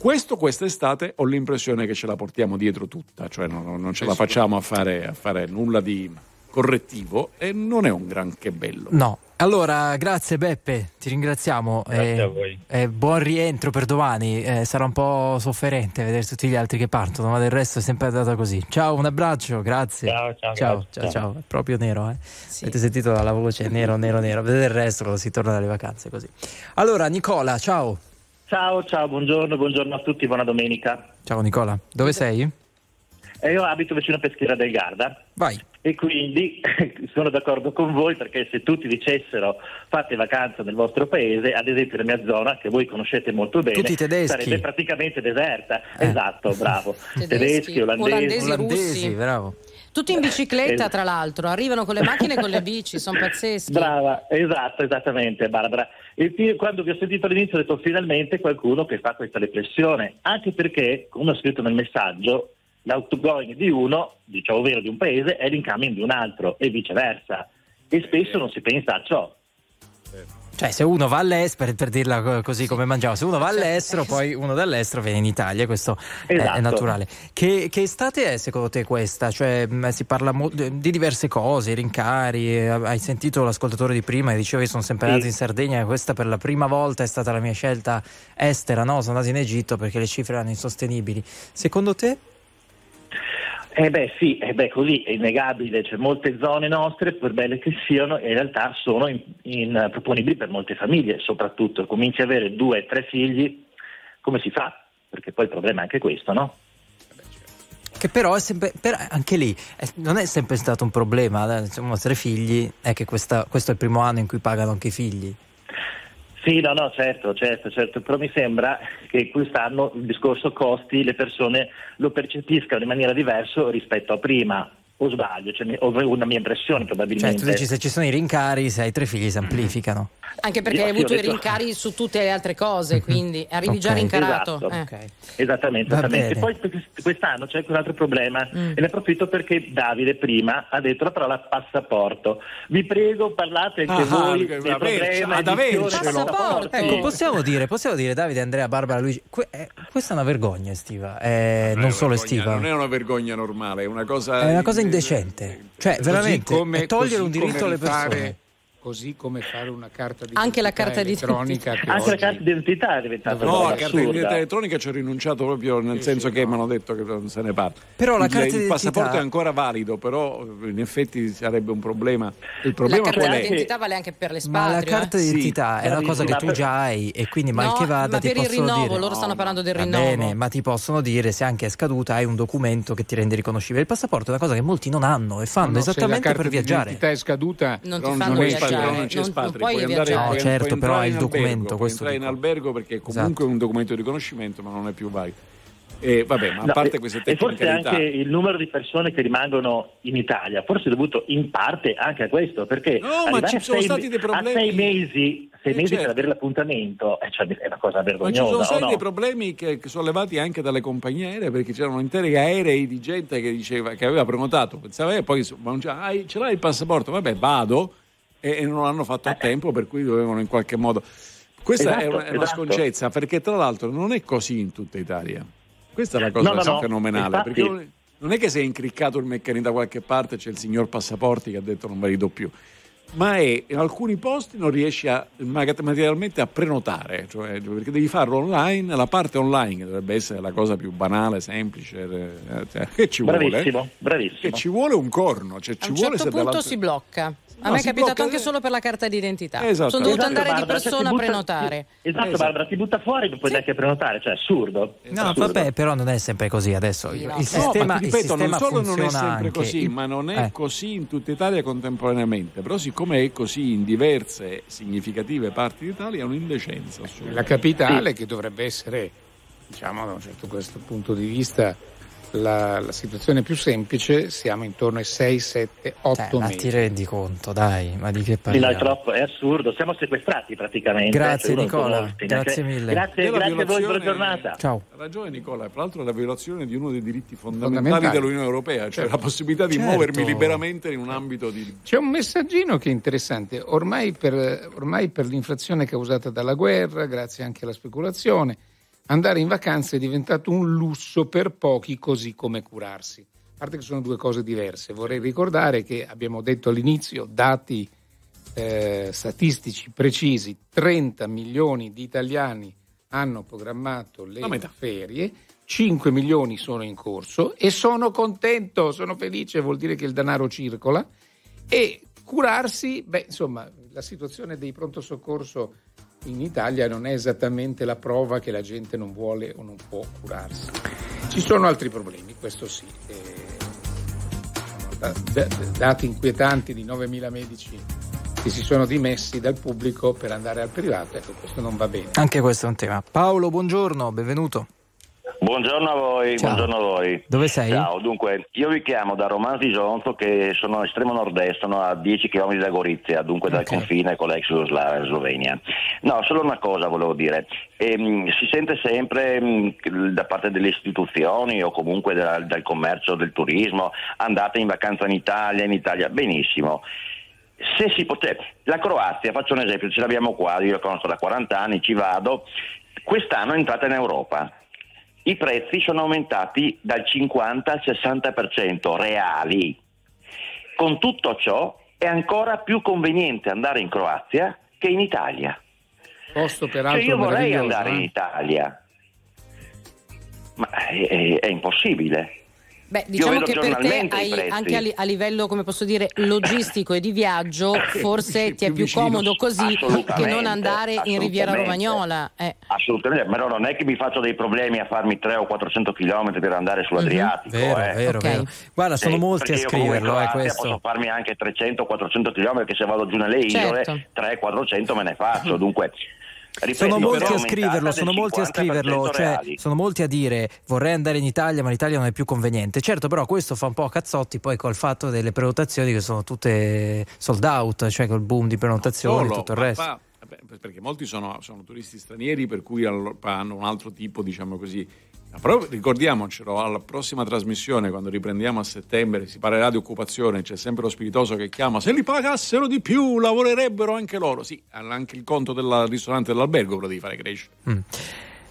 Questo quest'estate ho l'impressione che ce la portiamo dietro tutta, cioè non, non ce la facciamo a fare, a fare nulla di correttivo e non è un granché bello. No. Allora, grazie Beppe, ti ringraziamo. Grazie e, a voi. e buon rientro per domani. Eh, sarà un po' sofferente vedere tutti gli altri che partono, ma del resto è sempre andata così. Ciao, un abbraccio, grazie. Ciao, ciao, ciao, grazie, ciao, ciao. ciao. È proprio nero, eh? Avete sentito dalla voce nero, nero, nero. Vedete il resto, si torna dalle vacanze così. Allora, Nicola, ciao. Ciao, ciao, buongiorno, buongiorno a tutti, buona domenica. Ciao Nicola, dove sei? Eh, io abito vicino a Peschiera del Garda. Vai. E quindi (laughs) sono d'accordo con voi perché se tutti dicessero fate vacanza nel vostro paese, ad esempio la mia zona, che voi conoscete molto bene, sarebbe praticamente deserta. Eh. Esatto, bravo. (laughs) Tedeschi, Tedeschi, olandesi. olandesi, Olandesi, bravo. Tutti in bicicletta, tra l'altro, arrivano con le macchine e con le bici, sono (laughs) pazzeschi. Brava, esatto, esattamente Barbara. E quando vi ho sentito all'inizio ho detto finalmente qualcuno che fa questa riflessione, anche perché, come ho scritto nel messaggio, l'outgoing di uno, diciamo ovvero di un paese, è l'incoming di un altro e viceversa. E spesso non si pensa a ciò. Cioè, se uno va all'estero, per, dirla co- così come mangiamo, se uno va all'estero, (laughs) poi uno dall'estero viene in Italia, questo è- è, Esatto. naturale. Che, che estate è secondo te questa? Cioè, mh, si parla mo- di diverse cose, rincari, eh, hai sentito l'ascoltatore di prima che diceva io sono sempre Sì. andato in Sardegna, questa per la prima volta è stata la mia scelta estera, no? Sono andato in Egitto perché le cifre erano insostenibili. Secondo te? Eh beh sì, eh beh, così è innegabile, c'è molte zone nostre, per belle che siano, in realtà sono in- in- proponibili per molte famiglie, soprattutto cominci ad avere due, tre figli, come si fa? Perché poi il problema è anche questo, no? Che però è sempre, però anche lì è- non è sempre stato un problema, eh, insomma, tre figli, è che questa- questo è il primo anno in cui pagano anche i figli. Sì, no, no, certo, certo, certo, però mi sembra che quest'anno il discorso costi le persone lo percepiscano in maniera diversa rispetto a prima, o sbaglio, cioè, o una mia impressione Cioè, probabilmente. tu dici se ci sono i rincari, se hai tre figli si amplificano. Anche perché Io- hai avuto ho i detto- rincari su tutte le altre cose, quindi arrivi già Ok. rincarato. Esatto. Eh. Esattamente, Va esattamente. bene. Poi quest- quest'anno c'è anche un altro problema Mm. e ne approfitto perché Davide prima ha detto la parola passaporto. Vi prego, parlate anche Ah, voi che- del averci- problema ad passaporto. Ecco, possiamo dire, possiamo dire Davide, Andrea, Barbara, Luigi, que- eh, questa è una vergogna estiva, eh, non, è una solo vergogna, estiva. Non è una vergogna normale, è una cosa. È una cosa indecente. Cioè, veramente, come- togliere un diritto alle persone. Così come fare una carta di Anche la identità carta di elettronica che Anche la oggi- carta d'identità è diventata No, la carta d'identità elettronica ci ho rinunciato proprio nel senso che mi hanno detto che non se ne parla. Però la il, carta il d'identità- passaporto è ancora valido, però in effetti sarebbe un problema. Il La problema carta qual è? d'identità vale anche per le Ma la carta eh. d'identità è una cosa che tu già hai e quindi mal No, che vada ma ti per il possono rinnovo, dire loro stanno parlando del rinnovo. bene, ma ti possono dire se anche è scaduta hai un documento che ti rende riconoscibile. Il passaporto è una cosa che molti non hanno e fanno No, no, se esattamente la carta per viaggiare. d'identità è scaduta, Non ti fanno è viaggiare, non c'è non- spatri, non puoi puoi andare. No, puoi- certo, puoi però entrare hai il in albergo, documento, puoi entrare in albergo perché comunque Esatto. è un documento di riconoscimento, ma non è più valido. E vabbè, ma a No, parte queste e forse tecnicalità, anche il numero di persone che rimangono in Italia, forse è dovuto in parte anche a questo, perché No, ma ci sono sei- stati dei problemi- a sei mesi, sei Eh, mesi certo. per avere l'appuntamento, eh, cioè, è una cosa ma ci vergognosa. sono stati no? dei problemi che, che sollevati anche dalle compagnie aeree perché c'erano interi aerei di gente che diceva che aveva prenotato, pensava e poi ma non c'è- "Ah, ce l'hai il passaporto? Vabbè, vado e, non l'hanno fatto a tempo per cui dovevano in qualche modo. Questa è Esatto, una, è una esatto. sconcezza perché tra l'altro non è così in tutta Italia. Questa è la cosa No, no, no, fenomenale. infatti- perché non è- è che sei incriccato il meccanismo da qualche parte, c'è il signor Passaporti che ha detto non ve li do più. Ma è, in alcuni posti non riesci a, materialmente a prenotare, cioè, perché devi farlo online, la parte online che dovrebbe essere la cosa più banale, semplice, eh, cioè, che ci Bravissimo, vuole? bravissimo. Che ci vuole un corno, cioè A un vuole certo se punto si blocca. A No, me è capitato blocca- anche solo per la carta d'identità. Esatto. Sono dovuta Esatto, andare di Barbara, cioè, persona a butta- prenotare. Esatto, Esatto. Barbara, ti butta fuori, non puoi neanche prenotare, cioè è assurdo. No, Assurdo. vabbè, però non è sempre così adesso. Il, no. il No, sistema, ti il ripeto, non sistema solo non è funziona sempre anche. così, ma non è eh. così in tutta Italia contemporaneamente. Però, siccome è così in diverse significative parti d'Italia, è un'indecenza. assurda. La capitale che dovrebbe essere, diciamo da un certo questo punto di vista, la, la situazione più semplice, siamo intorno ai 6, 7, 8 Cioè, ma mesi. ti rendi conto, dai, ma di che Sì, no, è parliamo? troppo, è assurdo, siamo sequestrati praticamente. Grazie, Cioè, Nicola, molti, grazie neanche- mille. Grazie, grazie a voi, buona giornata. Ciao. Ha ragione Nicola, tra l'altro è la violazione di uno dei diritti fondamentali, Fondamentali. dell'Unione Europea, cioè Certo. la possibilità di Certo. muovermi liberamente in un ambito di... C'è un messaggino che è interessante, ormai per, ormai per l'inflazione causata dalla guerra, grazie anche alla speculazione, andare in vacanza è diventato un lusso per pochi così come curarsi. A parte che sono due cose diverse, vorrei ricordare che abbiamo detto all'inizio dati eh, statistici precisi, 30 milioni di italiani hanno programmato le ferie, 5 milioni sono in corso e sono contento, sono felice, vuol dire che il denaro circola. E curarsi, beh, insomma, la situazione dei pronto soccorso in Italia non è esattamente la prova che la gente non vuole o non può curarsi. Ci sono altri problemi, questo sì. eh, dati inquietanti di 9.000 medici che si sono dimessi dal pubblico per andare al privato, ecco, questo non va bene. Anche questo è un tema. Paolo, buongiorno, benvenuto. Buongiorno a voi, Ciao. buongiorno a voi. Dove sei? Ciao, dunque io vi chiamo da Romano di Zonzo che sono estremo nord-est, sono a 10 km da Gorizia, dunque dal Ok. confine con l'ex Slovenia. No, solo una cosa volevo dire, Ehm, si sente sempre ehm, da parte delle istituzioni o comunque da- dal commercio, del turismo, andate in vacanza in Italia, in Italia, benissimo. Se si poteva, la Croazia, faccio un esempio, ce l'abbiamo qua, io la conosco da 40 anni, ci vado, quest'anno è entrata in Europa. I prezzi sono aumentati dal 50 al 60% reali. Con tutto ciò è ancora più conveniente andare in Croazia che in Italia. Posto Cioè peraltro io vorrei andare eh? in Italia, ma è, è- è impossibile. Beh, diciamo che per te hai, anche a, li- a livello, come posso dire, logistico e di viaggio, forse ti è più più comodo così che non andare in Riviera. Romagnola. Eh. Assolutamente, però non è che mi faccio dei problemi a farmi 300 o 400 km per andare sull'Adriatico. Vero, eh. vero, vero. Guarda, sono Sì, molti a scriverlo, eh, questo. Posso farmi anche 300 400 km perché se vado giù nelle isole Certo. 300-400 me ne faccio. Dunque, ripeto, Sono molti però a scriverlo, sono molti a 50% scriverlo, cioè reali. sono molti a dire vorrei andare in Italia, ma l'Italia non è più conveniente. Certo, però questo fa un po' a cazzotti poi col fatto delle prenotazioni che sono tutte sold out, cioè col boom di prenotazioni e tutto il resto. vabbè, perché molti sono, sono turisti stranieri per cui hanno un altro tipo, diciamo così. Però ricordiamocelo, alla prossima trasmissione, quando riprendiamo a settembre, si parlerà di occupazione, c'è sempre lo spiritoso che chiama, se li pagassero di più lavorerebbero anche loro. Sì, anche il conto del ristorante dell'albergo lo devi fare crescere. Mm.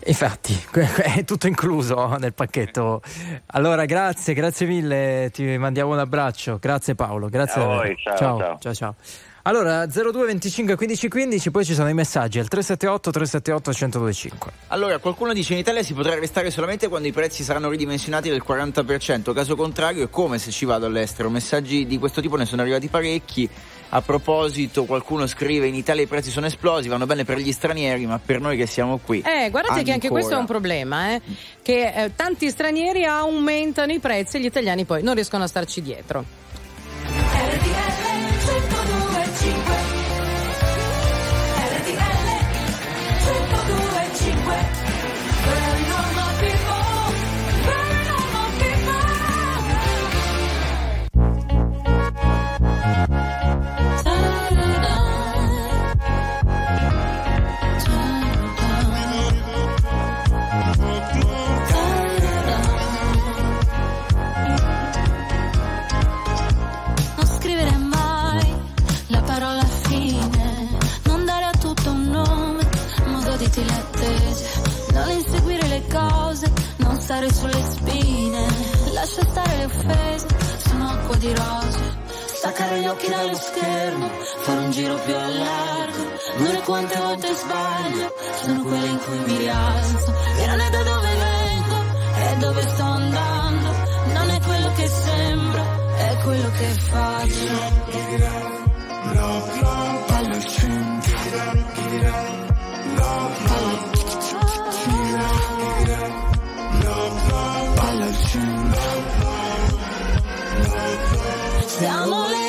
Infatti, (laughs) è tutto incluso nel pacchetto. Allora, grazie, grazie mille, ti mandiamo un abbraccio. Grazie Paolo, grazie A voi, ciao, ciao, ciao. ciao, ciao. Allora, 02 25 15 15, poi ci sono i messaggi al 378 378 1025. Allora, qualcuno dice in Italia si potrà restare solamente quando i prezzi saranno ridimensionati del 40%, caso contrario è come se ci vado all'estero. Messaggi di questo tipo ne sono arrivati parecchi. A proposito, qualcuno scrive in Italia i prezzi sono esplosi, vanno bene per gli stranieri, ma per noi che siamo qui. Eh, guardate che anche ancora. questo è un problema, eh, che eh, tanti stranieri aumentano i prezzi e gli italiani poi non riescono a starci dietro. stare sulle spine, lascia stare le offese, sono acqua di rose. Staccare gli occhi dallo schermo, fare un giro più a non è quante volte sbaglio, sono quelle in cui mi rialzo. E non è da dove vengo, è dove sto andando, non è quello che sembra, è quello che faccio. Love, love, love, Siamo le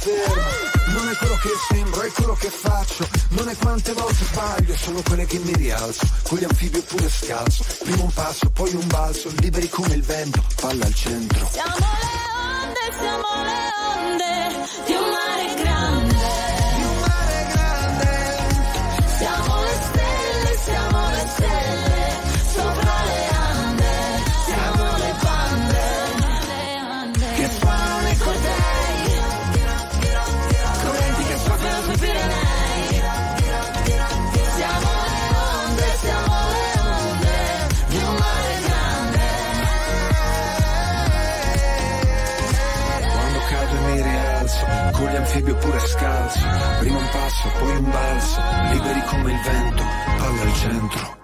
fermo. Non è quello che sembro, è quello che faccio. Non è quante volte sbaglio, sono quelle che mi rialzo. Con gli anfibi oppure scalzo. Prima un passo, poi un balzo, liberi come il vento, palla al centro. Siamo le onde, siamo le onde di un mare grande. Anfibi oppure scalzo. Prima un passo, poi un balzo, liberi come il vento, palla al centro.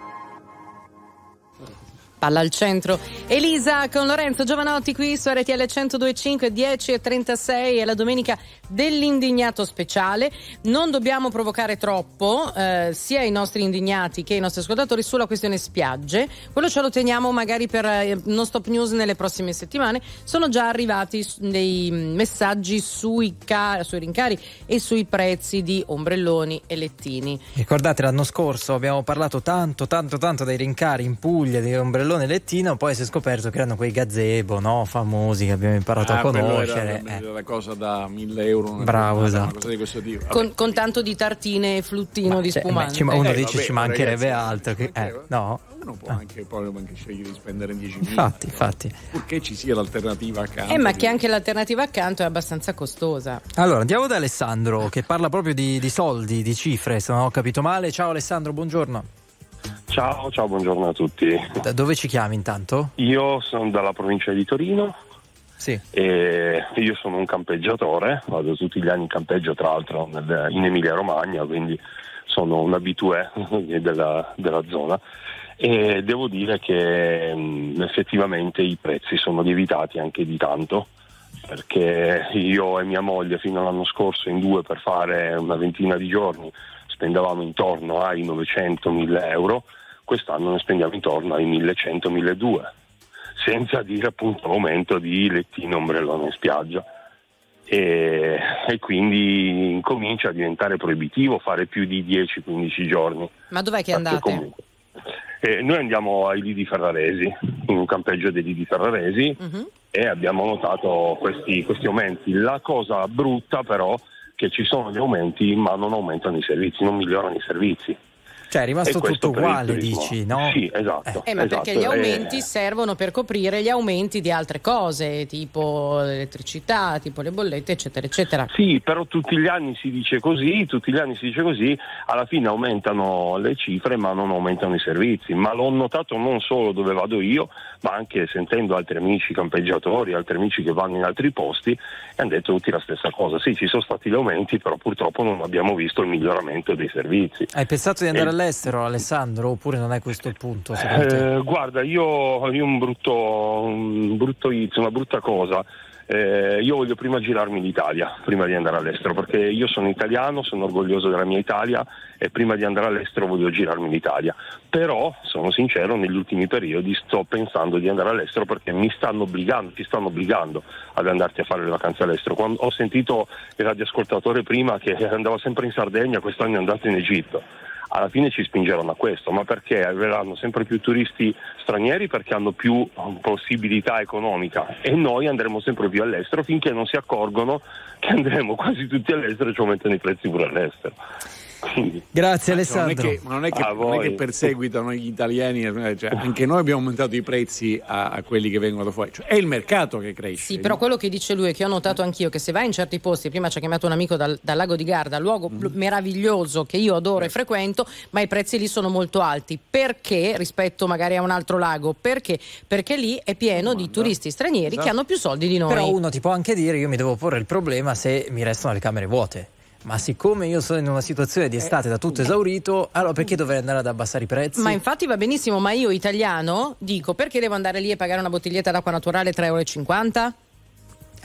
Palla al centro. Elisa con Lorenzo Giovanotti qui su RTL 1025 10 e 36 è la domenica dell'indignato speciale. Non dobbiamo provocare troppo eh, sia i nostri indignati che i nostri ascoltatori sulla questione spiagge. Quello ce lo teniamo magari per eh, non stop news nelle prossime settimane. Sono già arrivati dei messaggi sui, ca- sui rincari e sui prezzi di ombrelloni e lettini. Ricordate l'anno scorso abbiamo parlato tanto tanto tanto dei rincari in Puglia di ombrellone e lettino, poi si è scoperto che erano quei gazebo, no? famosi che abbiamo imparato Ah, a conoscere. Era, eh. era la cosa da 1000 euro. Bravo, esatto. cosa di questo tipo. Vabbè. Con, con tanto di tartine e fluttino di Cioè, spumante. ci- uno Eh, dice vabbè, ci ma mancherebbe ragazzi, altro. Che, eh, no? Uno può anche, poi anche scegliere di spendere 10.000. Infatti, infatti. Purché ci sia l'alternativa accanto. Eh, ma che anche l'alternativa accanto è abbastanza costosa. Allora, andiamo da Alessandro che parla proprio di, di soldi, di cifre, se non ho capito male. Ciao Alessandro, buongiorno. Ciao, ciao, buongiorno a tutti. Da dove ci chiami intanto? Io sono dalla provincia di Torino Sì. e io sono un campeggiatore, vado tutti gli anni in campeggio tra l'altro nel- in Emilia Romagna, quindi sono un abitué (laughs) della, della zona e devo dire che mh, effettivamente i prezzi sono lievitati anche di tanto perché io e mia moglie fino all'anno scorso in due per fare una ventina di giorni spendevamo intorno ai 900-1000 euro, quest'anno ne spendiamo intorno ai 1100-1200, senza dire appunto l'aumento di lettino ombrellone in spiaggia. E, e quindi incomincia a diventare proibitivo fare più di 10-15 giorni. Ma dov'è che andate? comunque- Eh, noi andiamo ai Lidi Ferraresi, in un campeggio dei Lidi Ferraresi e abbiamo notato questi, questi aumenti. La cosa brutta però è che ci sono gli aumenti ma non aumentano i servizi, non migliorano i servizi. Cioè è rimasto E tutto uguale, dici, no? Sì, esatto. Eh, ma perché esatto. gli Eh, aumenti servono per coprire gli aumenti di altre cose, tipo l'elettricità, tipo le bollette, eccetera, eccetera. Sì, però tutti gli anni si dice così, tutti gli anni si dice così, alla fine aumentano le cifre ma non aumentano i servizi, ma l'ho notato non solo dove vado io, ma anche sentendo altri amici campeggiatori, altri amici che vanno in altri posti e hanno detto tutti la stessa cosa, sì ci sono stati gli aumenti però purtroppo non abbiamo visto il miglioramento dei servizi. Hai pensato di andare Eh, all'estero, Alessandro, oppure non è questo il punto? Eh, guarda, io, io un brutto, un brutto izzo, una brutta cosa. Eh, io voglio prima girarmi l'Italia, prima di andare all'estero, perché io sono italiano, sono orgoglioso della mia Italia e prima di andare all'estero voglio girarmi l'Italia. Però, sono sincero, negli ultimi periodi sto pensando di andare all'estero perché mi stanno obbligando, ti stanno obbligando ad andarti a fare le vacanze all'estero. Quando ho sentito il radioascoltatore prima che andava sempre in Sardegna, quest'anno è andato in Egitto alla fine ci spingeranno a questo, ma perché arriveranno sempre più turisti stranieri perché hanno più um, possibilità economica e noi andremo sempre più all'estero finché non si accorgono che andremo quasi tutti all'estero e ci aumentano i prezzi pure all'estero. Quindi, Grazie Non è Alessandro. che, ma non è che, non è che perseguitano gli italiani, eh, cioè, anche noi abbiamo aumentato i prezzi a, a quelli che vengono da fuori. Cioè, è il mercato che cresce. Sì, però quello che dice lui e che ho notato anch'io, che se vai in certi posti, prima ci ha chiamato un amico dal, dal lago di Garda, luogo blu- meraviglioso che io adoro e frequento, ma i prezzi lì sono molto alti. Perché rispetto magari a un altro lago? Perché? Perché lì è pieno di turisti stranieri Esatto. che hanno più soldi di noi. Però uno ti può anche dire io mi devo porre il problema se mi restano le camere vuote. Ma siccome io sono in una situazione di estate da tutto esaurito, allora perché dovrei andare ad abbassare i prezzi? Ma infatti va benissimo, ma io italiano dico perché devo andare lì e pagare una bottiglietta d'acqua naturale 3,50 euro?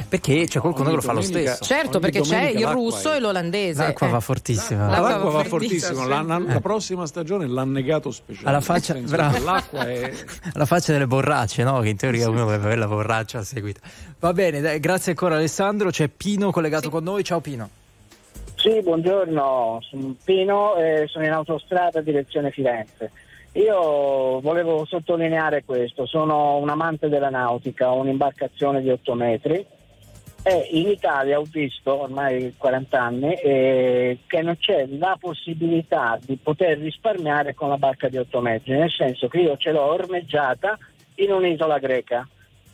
Perché c'è qualcuno che lo fa lo stesso. Certo, Ogni perché c'è il russo è- e l'olandese. L'acqua eh. va fortissima. L'acqua L'acqua va fortissimo. La, la- la prossima stagione l'annegato speciale. Alla faccia, è. (laughs) Alla faccia delle borracce, no? Che in teoria uno deve avere la borraccia a seguito. Va bene, dai, grazie ancora Alessandro. C'è Pino collegato con noi. Ciao Pino. Sì, buongiorno, sono Pino e sono in autostrada direzione Firenze. Io volevo sottolineare questo, sono un amante della nautica, ho un'imbarcazione di 8 metri e in Italia ho visto ormai 40 anni eh, che non c'è la possibilità di poter risparmiare con la barca di 8 metri, nel senso che io ce l'ho ormeggiata in un'isola greca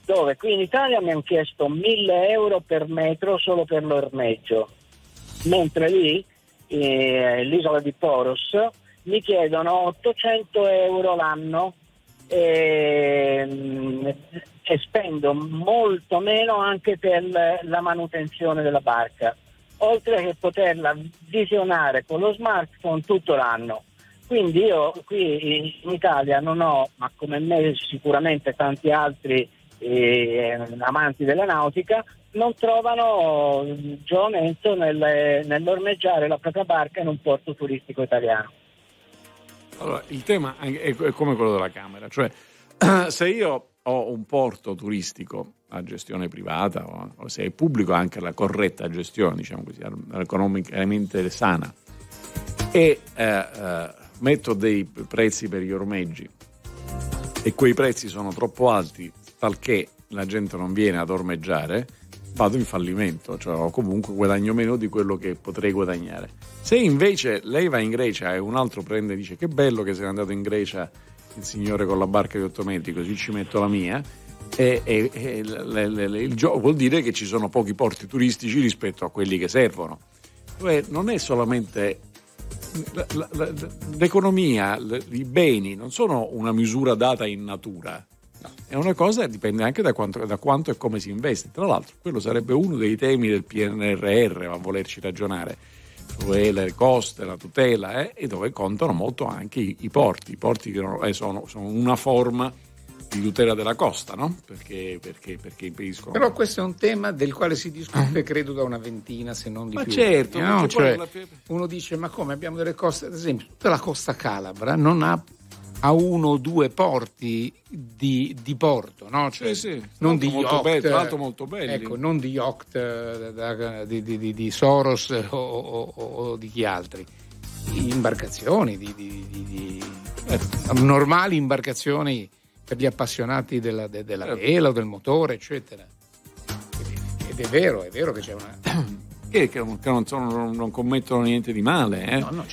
dove qui in Italia mi hanno chiesto 1000 euro per metro solo per l'ormeggio mentre lì, eh, l'isola di Poros, mi chiedono 800 euro l'anno e, e spendo molto meno anche per la manutenzione della barca, oltre che poterla visionare con lo smartphone tutto l'anno. Quindi io qui in Italia non ho, ma come me sicuramente tanti altri eh, amanti della nautica, non trovano giovamento nel- nell'ormeggiare la propria barca in un porto turistico italiano. Allora, il tema è, come quello della Camera, cioè (clears throat) se io ho un porto turistico a gestione privata o, se è pubblico anche la corretta gestione, diciamo così, economicamente sana, e eh, eh, metto dei prezzi per gli ormeggi e quei prezzi sono troppo alti talché la gente non viene ad ormeggiare, vado in fallimento, cioè comunque guadagno meno di quello che potrei guadagnare. Se invece lei va in Grecia e un altro prende e dice che bello che sei andato in Grecia il signore con la barca di 8 metri, così ci metto la mia, e, e- e le- le- le- il gioco vuol dire che ci sono pochi porti turistici rispetto a quelli che servono. Cioè, non è solamente la- la- la- l'economia, i beni non sono una misura data in natura. È una cosa che dipende anche da quanto, da quanto e come si investe. Tra l'altro, quello sarebbe uno dei temi del PNRR, a volerci ragionare, cioè le coste, la tutela, eh, e dove contano molto anche i, i porti. I porti che eh, sono, sono una forma di tutela della costa, no? Perché, perché, perché impediscono. Però questo è un tema del quale si discute credo da una ventina se non di Ma più. certo, no? Cioè, uno dice ma come abbiamo delle coste, ad esempio tutta la costa calabra non ha, ha uno o due porti di, di porto, no? Cioè, Sì, sì. non di molto yacht, belli, tra l'altro molto belli. Ecco, non di yacht eh, di, di- di- Soros (laughs) o, o- o- di chi altri, di imbarcazioni, di, di- normali imbarcazioni per gli appassionati della, de- della vela o del motore, eccetera. Ed è vero, è vero che c'è una... Che, che non, sono- non- commettono niente di male, eh? No, no.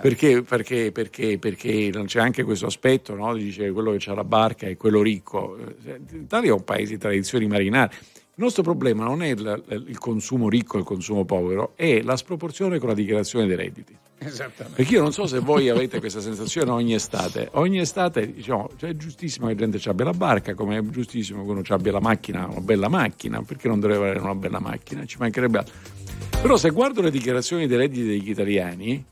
Perché, perché, perché, perché c'è anche questo aspetto, no? dice quello che ha la barca è quello ricco. Eh, L'Italia è un paese di tradizioni marinare. Il nostro problema non è il, il consumo ricco e il consumo povero, è la sproporzione con la dichiarazione dei redditi. Esattamente. Perché io non so se voi avete questa sensazione ogni estate. Ogni estate diciamo, cioè, è giustissimo che la gente abbia la barca, come è giustissimo che uno abbia la macchina, una bella macchina, perché non dovrebbe avere una bella macchina? Ci mancherebbe altro. Però se guardo le dichiarazioni dei redditi degli italiani,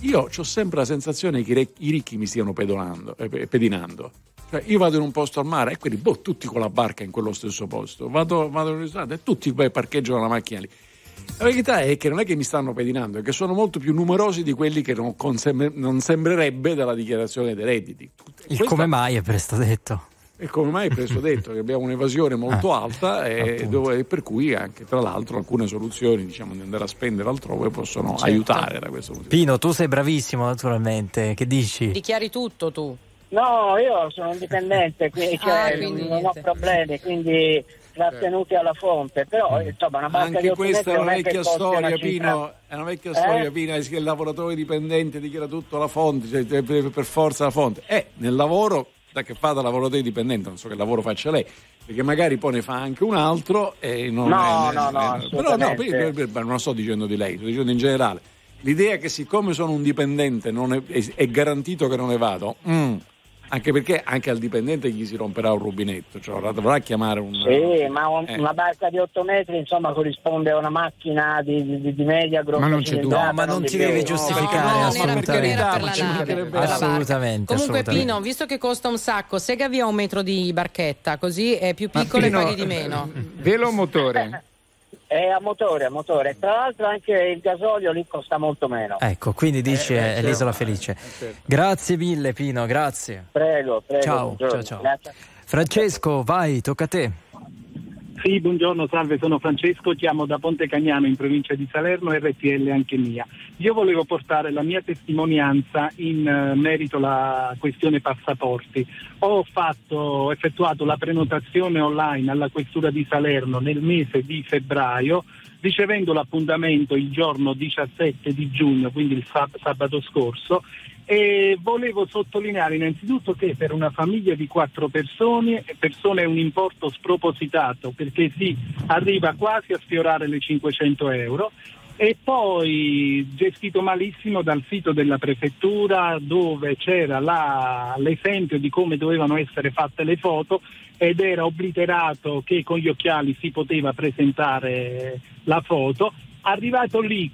io ho sempre la sensazione che i ricchi mi stiano pedonando, eh, pe- pedinando. Cioè, io vado in un posto al mare e quelli, boh, tutti con la barca in quello stesso posto. Vado, vado in un ristorante e tutti beh, parcheggiano la macchina lì. La verità è che non è che mi stanno pedinando, è che sono molto più numerosi di quelli che non, consem- non sembrerebbe dalla dichiarazione dei redditi. Il come mai è presto detto. E come mai è preso detto che abbiamo un'evasione molto alta e dove- per cui anche tra l'altro alcune soluzioni diciamo, di andare a spendere altrove possono Certo. aiutare da questo punto di Pino, tu sei bravissimo naturalmente, che dici? Dichiari tutto tu. No, io sono indipendente, quindi, cioè, Ah, quindi non ho niente. problemi, quindi trattenuti alla fonte, però insomma una barca di Anche 8 questa è una vecchia storia, cifra- Pino. È una vecchia Eh? storia, Pino. Che il lavoratore dipendente dichiara tutto alla fonte, cioè, per, forza la fonte. Eh, nel lavoro, che fa da lavoratore dipendente, non so che lavoro faccia lei, perché magari poi ne fa anche un altro e non No, è- no, no, Però no, non lo sto dicendo di lei, sto dicendo in generale. L'idea che siccome sono un dipendente non è, è- è garantito che non ne vado, mm, anche perché anche al dipendente gli si romperà un rubinetto, cioè dovrà chiamare un... Sì, ma un- Eh. una barca di 8 metri insomma corrisponde a una macchina di, di- di media grossa Ma non c'è dubbio. No, ma non ti devi giustificare, No, assolutamente. la barca. Assolutamente, Comunque assolutamente. Pino, visto che costa un sacco, sega via un metro di barchetta, così è più piccolo Pino, e paghi di meno. (laughs) Velo o motore? (laughs) È a motore, a motore. Tra l'altro anche il gasolio lì costa molto meno. Ecco, quindi dici Eh, è certo. l'isola felice. certo. Grazie mille Pino, grazie. Prego, prego. Ciao, buongiorno. ciao, ciao. Grazie. Francesco, vai, tocca a te. Sì, buongiorno, salve, sono Francesco, chiamo da Ponte Cagnano in provincia di Salerno, RTL anche mia. Io volevo portare la mia testimonianza in eh, merito alla questione passaporti. Ho fatto, ho effettuato la prenotazione online alla questura di Salerno nel mese di febbraio, ricevendo l'appuntamento il giorno 17 di giugno, quindi il sab- sabato scorso, e volevo sottolineare innanzitutto che per una famiglia di quattro persone, persone è un importo spropositato perché si arriva quasi a sfiorare le 500 euro e poi gestito malissimo dal sito della prefettura dove c'era la- l'esempio di come dovevano essere fatte le foto ed era obliterato che con gli occhiali si poteva presentare la foto. Arrivato lì,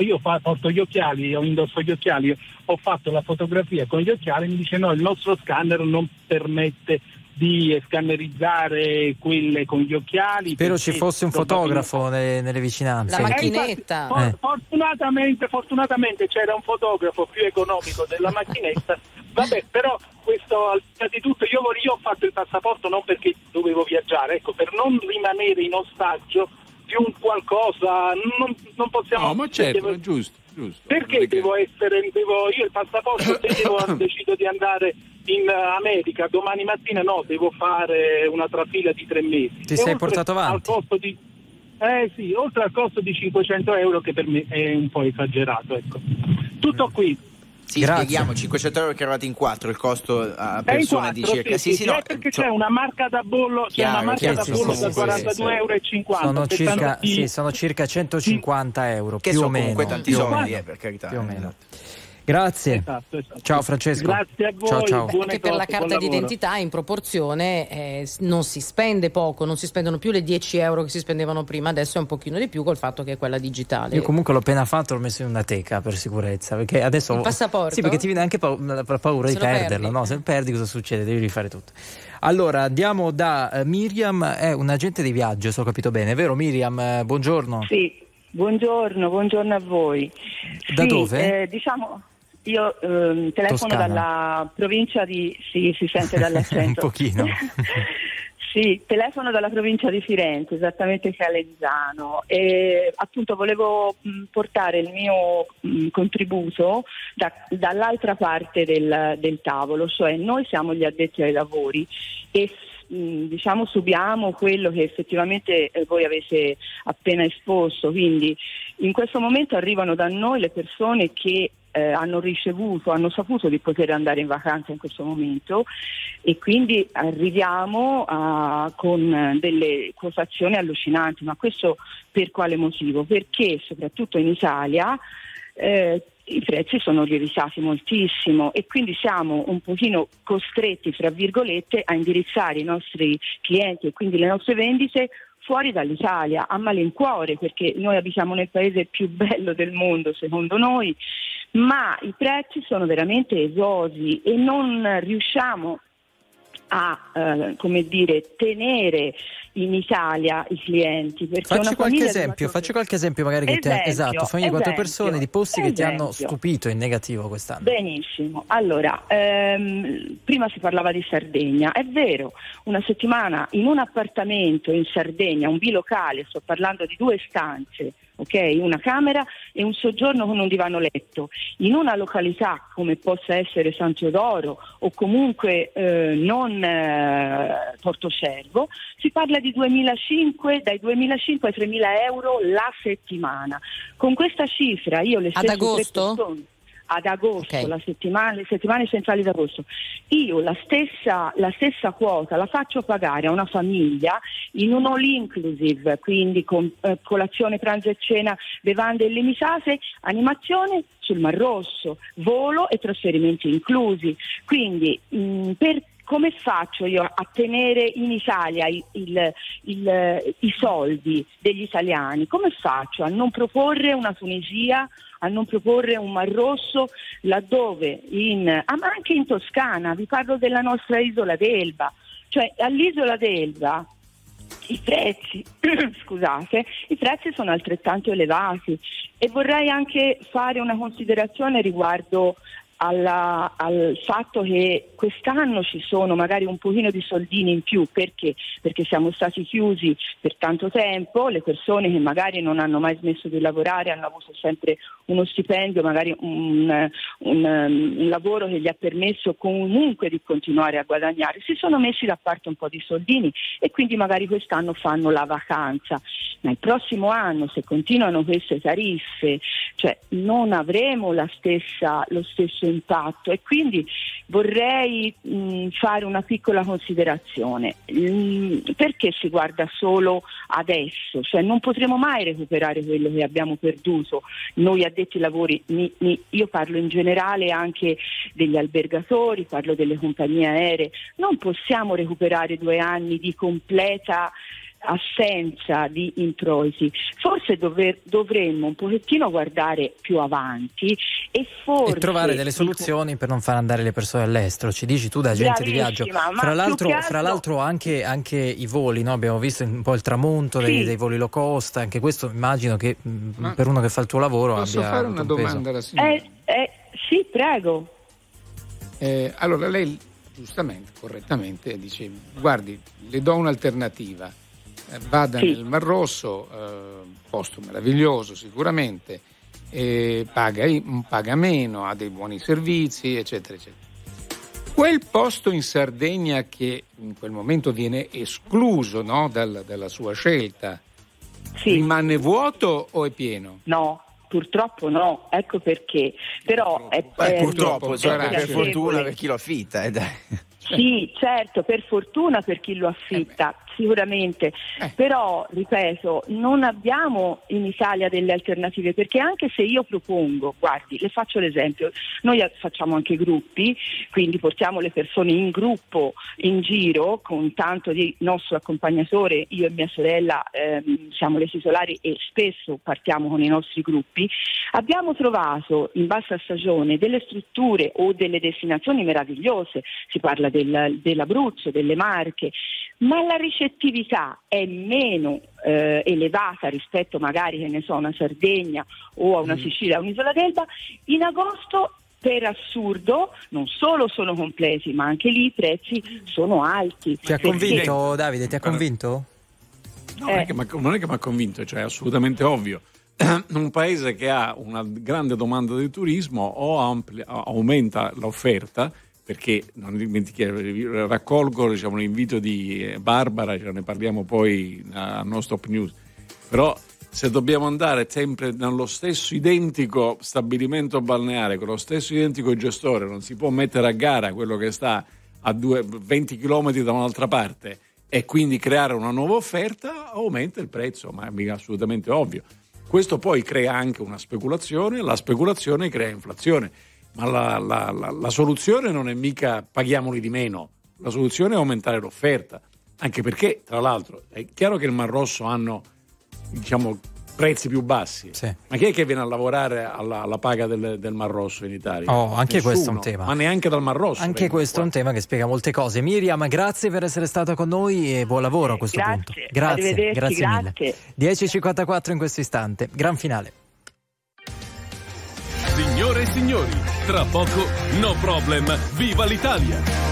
io porto gli occhiali, ho indosso gli occhiali, ho fatto la fotografia con gli occhiali, mi dice no, il nostro scanner non permette di scannerizzare quelle con gli occhiali. Spero ci perché fosse un fotografo nelle, nelle vicinanze. Eh, infatti, for- Eh. fortunatamente, fortunatamente c'era un fotografo più economico della macchinetta. Vabbè, però questo al di là di tutto io, io ho fatto il passaporto non perché dovevo viaggiare, ecco, per non rimanere in ostaggio di un qualcosa, non, non possiamo No, ma certo, devo- è giusto, giusto. perché devo essere, devo, io il passaporto (coughs) se devo, decido di andare in eh, America domani mattina no, devo fare una trafila di tre mesi. Ti E sei portato avanti? Al costo di, eh sì, oltre al costo di 500 euro che per me è un po' esagerato. Ecco. Tutto qui. Sì, Grazie. spieghiamo, 500 euro che eravate in 4, il costo a È in persona di quattro, circa... sì, sì, no, è perché cioè, c'è una marca da bollo, c'è Chiaro, una marca chiaro, da sì, bollo sì, da sì, sì, 42,50 sì. euro. e 50, Sono circa, di- sì, sono circa 150 euro, Che più o sono meno. comunque tanti soldi, eh, per carità. Più o meno. Grazie. Esatto, esatto. Ciao Francesco. Grazie a voi, Ciao, ciao. buone Anche per la cose, carta d'identità in proporzione eh, non si spende poco, non si spendono più le 10 euro che si spendevano prima, adesso è un pochino di più col fatto che è quella digitale. Io comunque l'ho appena fatto, l'ho messo in una teca per sicurezza. Perché adesso. Il passaporto? Sì, perché ti viene anche la la paura Se di lo perderlo. No? Se lo perdi, cosa succede? Devi rifare tutto. Allora, andiamo da eh, Miriam, è un agente di viaggio, se ho capito bene, vero Miriam? Eh, buongiorno. Sì, buongiorno, buongiorno a voi. Da Sì, dove? eh, diciamo, io ehm, telefono Toscana. dalla provincia di... Sì, si sente (laughs) dall'accento. Un pochino. (laughs) Sì, telefono dalla provincia di Firenze, esattamente Calenzano. E appunto volevo mh, portare il mio mh, contributo da- dall'altra parte del, del tavolo, cioè noi siamo gli addetti ai lavori e mh, diciamo subiamo quello che effettivamente eh, voi avete appena esposto, quindi in questo momento arrivano da noi le persone che eh, hanno ricevuto, hanno saputo di poter andare in vacanza in questo momento e quindi arriviamo a- con eh, delle quotazioni allucinanti, ma questo per quale motivo? Perché soprattutto in Italia eh, i prezzi sono lievitati moltissimo e quindi siamo un pochino costretti, fra virgolette, a indirizzare i nostri clienti e quindi le nostre vendite fuori dall'Italia, a malincuore, perché noi abitiamo nel paese più (laughs) bello del mondo, secondo noi, ma i prezzi sono veramente esosi e non riusciamo a eh, come dire, tenere inItalia i clienti. Facci qualche di esempio, quattro- facci qualche esempio magari che ti ha, Esempio, esatto, famiglie quattro esempio, persone di posti che ti hanno esempio. stupito in negativo quest'anno. Benissimo, allora, ehm, prima si parlava di Sardegna, è vero, una settimana in un appartamento in Sardegna, un bilocale, sto parlando di due stanze, ok, una camera e un soggiorno con un divano letto, in una località come possa essere San Teodoro o comunque eh, non eh, Portocervo, si parla di 2005, dai 2005 ai 3000 euro la settimana. Con questa cifra io le Ad stesse tre agosto? persone- ad agosto, Ok. la settimana, le settimane centrali d'agosto, io la stessa, la stessa quota la faccio pagare a una famiglia in un all inclusive, quindi con eh, colazione, pranzo e cena, bevande illimitate, animazione sul Mar Rosso, volo e trasferimenti inclusi. Quindi mh, per come faccio io a tenere in Italia il- il- il- i soldi degli italiani? Come faccio a non proporre una Tunisia, a non proporre un Mar Rosso laddove, in, ah, ma anche in Toscana, vi parlo della nostra isola d'Elba, cioè all'isola d'Elba i prezzi, (clears throat) scusate, i prezzi sono altrettanto elevati. E vorrei anche fare una considerazione riguardo alla- al fatto che quest'anno ci sono magari un pochino di soldini in più. Perché? Perché siamo stati chiusi per tanto tempo, le persone che magari non hanno mai smesso di lavorare hanno avuto sempre uno stipendio, magari un, un, un lavoro che gli ha permesso comunque di continuare a guadagnare, si sono messi da parte un po' di soldini e quindi magari quest'anno fanno la vacanza, ma il prossimo anno se continuano queste tariffe, cioè non avremo stessa, lo stesso impatto e quindi vorrei mh, fare una piccola considerazione. Mm, perché si guarda solo adesso? Cioè non potremo mai recuperare quello che abbiamo perduto. Noi addetti ai lavori, mi- mi- io parlo in generale anche degli albergatori, parlo delle compagnie aeree, non possiamo recuperare due anni di completa assenza di introiti. Forse dover- dovremmo un pochettino guardare più avanti e forse E trovare delle soluzioni per non far andare le persone all'estero. Ci dici tu da agente di viaggio. Fra l'altro, altro- fra l'altro anche, anche i voli, no? abbiamo visto un po' il tramonto dei, Sì. dei voli low cost, anche questo immagino che mh, Ma per uno che fa il tuo lavoro Posso abbia fare una un domanda alla signora? Eh, eh, sì, prego. Eh, allora lei giustamente, correttamente dice, guardi, le do un'alternativa, vada Sì. nel Mar Rosso, eh, posto meraviglioso sicuramente, eh, paga, paga meno, ha dei buoni servizi, eccetera, eccetera. Quel posto in Sardegna che in quel momento viene escluso no, dal- dalla sua scelta, rimane vuoto o è pieno? No, purtroppo no, ecco perché. Però è, Beh, è- purtroppo, è cioè, per fortuna per chi lo affitta. eh, dai. Sì, certo, per fortuna per chi lo affitta, sicuramente. Però, ripeto, non abbiamo in Italia delle alternative perché anche se io propongo, guardi, le faccio l'esempio, noi eh, facciamo anche gruppi, quindi portiamo le persone in gruppo in giro con tanto di nostro accompagnatore, io e mia sorella ehm, siamo le titolari e spesso partiamo con i nostri gruppi. Abbiamo trovato in bassa stagione delle strutture o delle destinazioni meravigliose, si parla del- dell'Abruzzo, delle Marche, ma la ricettività è meno eh, elevata rispetto magari che ne so, a una Sardegna o a una Sicilia, a un'isola d'Elba, in agosto per assurdo non solo sono complessi, ma anche lì i prezzi sono alti. Ti ha Perché- convinto, Davide? Ti ha convinto? No, non, è che m'ha- non è che mi ha convinto, cioè è assolutamente ovvio. (clears throat) Un paese che ha una grande domanda di turismo o amplia- aumenta l'offerta, perché non raccolgo diciamo, l'invito di eh, Barbara, ce ne parliamo poi a No Stop News, però se dobbiamo andare sempre nello stesso identico stabilimento balneare, con lo stesso identico gestore, non si può mettere a gara quello che sta a due- 20 km da un'altra parte e quindi creare una nuova offerta, aumenta il prezzo, ma è assolutamente ovvio. Questo poi crea anche una speculazione, la speculazione crea inflazione, ma la, la- la- la soluzione non è mica paghiamoli di meno, la soluzione è aumentare l'offerta, anche perché tra l'altro è chiaro che il Mar Rosso hanno diciamo, prezzi più bassi, ma chi è che viene a lavorare alla, alla paga del, del Mar Rosso in Italia? Oh, anche Nessuno, questo è un tema. Ma neanche dal Mar Rosso. Anche questo è un tema che spiega molte cose. Miriam, grazie per essere stata con noi e buon lavoro a questo Grazie, punto. Grazie, arrivederci, grazie mille. grazie. 10.54 in questo istante, gran finale. Signore e signori, tra poco No Problem, viva l'Italia!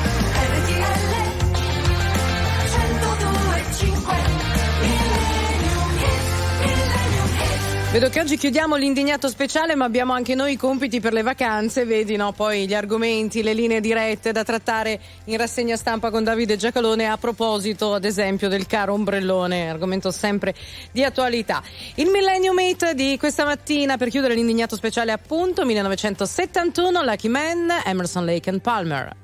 Vedo che oggi chiudiamo l'indignato speciale, ma abbiamo anche noi i compiti per le vacanze, vedi, no? Poi gli argomenti, le linee dirette da trattare in rassegna stampa con Davide Giacalone a proposito, ad esempio, del caro ombrellone, argomento sempre di attualità. Il Millennium Mate di questa mattina per chiudere l'indignato speciale appunto 1971, Lucky Man, Emerson Lake and Palmer.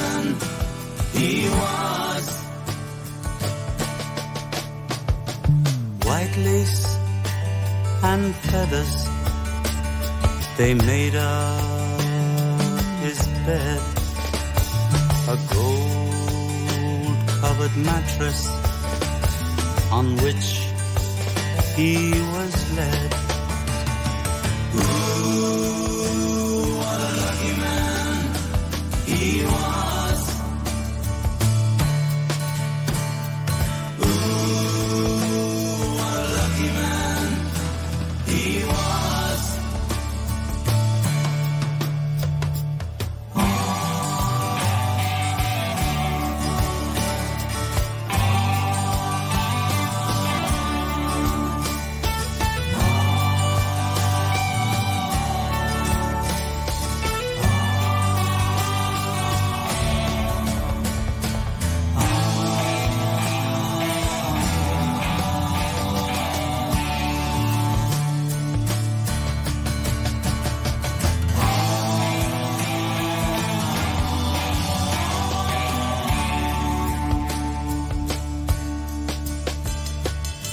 White lace and feathers, they made up his bed. A gold covered mattress on which he was led.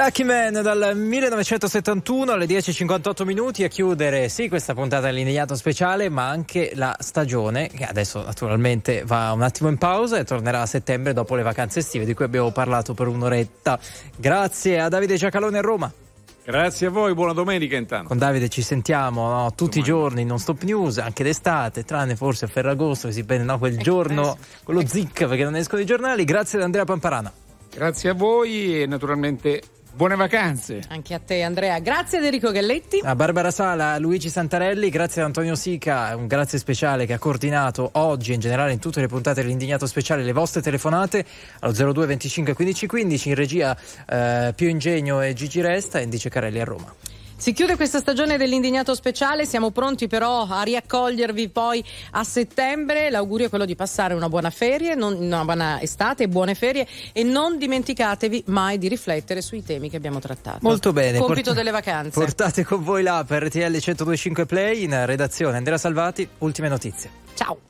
Lucky Man dal 1971 alle 10.58 minuti a chiudere sì questa puntata dell'indignato speciale ma anche la stagione che adesso naturalmente va un attimo in pausa e tornerà a settembre dopo le vacanze estive di cui abbiamo parlato per un'oretta. Grazie a Davide Giacalone a Roma. Grazie a voi, buona domenica intanto. Con Davide ci sentiamo no, tutti i giorni non stop news, anche d'estate, tranne forse a Ferragosto che si prende no, quel giorno, quello zic perché non escono i giornali. Grazie ad Andrea Pamparana. Grazie a voi e naturalmente buone vacanze. Anche a te Andrea. Grazie ad Enrico Galletti. A Barbara Sala, a Luigi Santarelli, grazie ad Antonio Sica, un grazie speciale che ha coordinato oggi e in generale in tutte le puntate dell'indignato speciale le vostre telefonate allo 02 25 15 15 in regia eh, Pio Ingegno e Gigi Resta e Indice Carelli a Roma. Si chiude questa stagione dell'indignato speciale, siamo pronti però a riaccogliervi poi a settembre. L'augurio è quello di passare una buona ferie, non, una buona estate, buone ferie e non dimenticatevi mai di riflettere sui temi che abbiamo trattato. Molto bene. Compito Port- delle vacanze. Portate con voi là per RTL 1025 Play in redazione Andrea Salvati, ultime notizie. Ciao.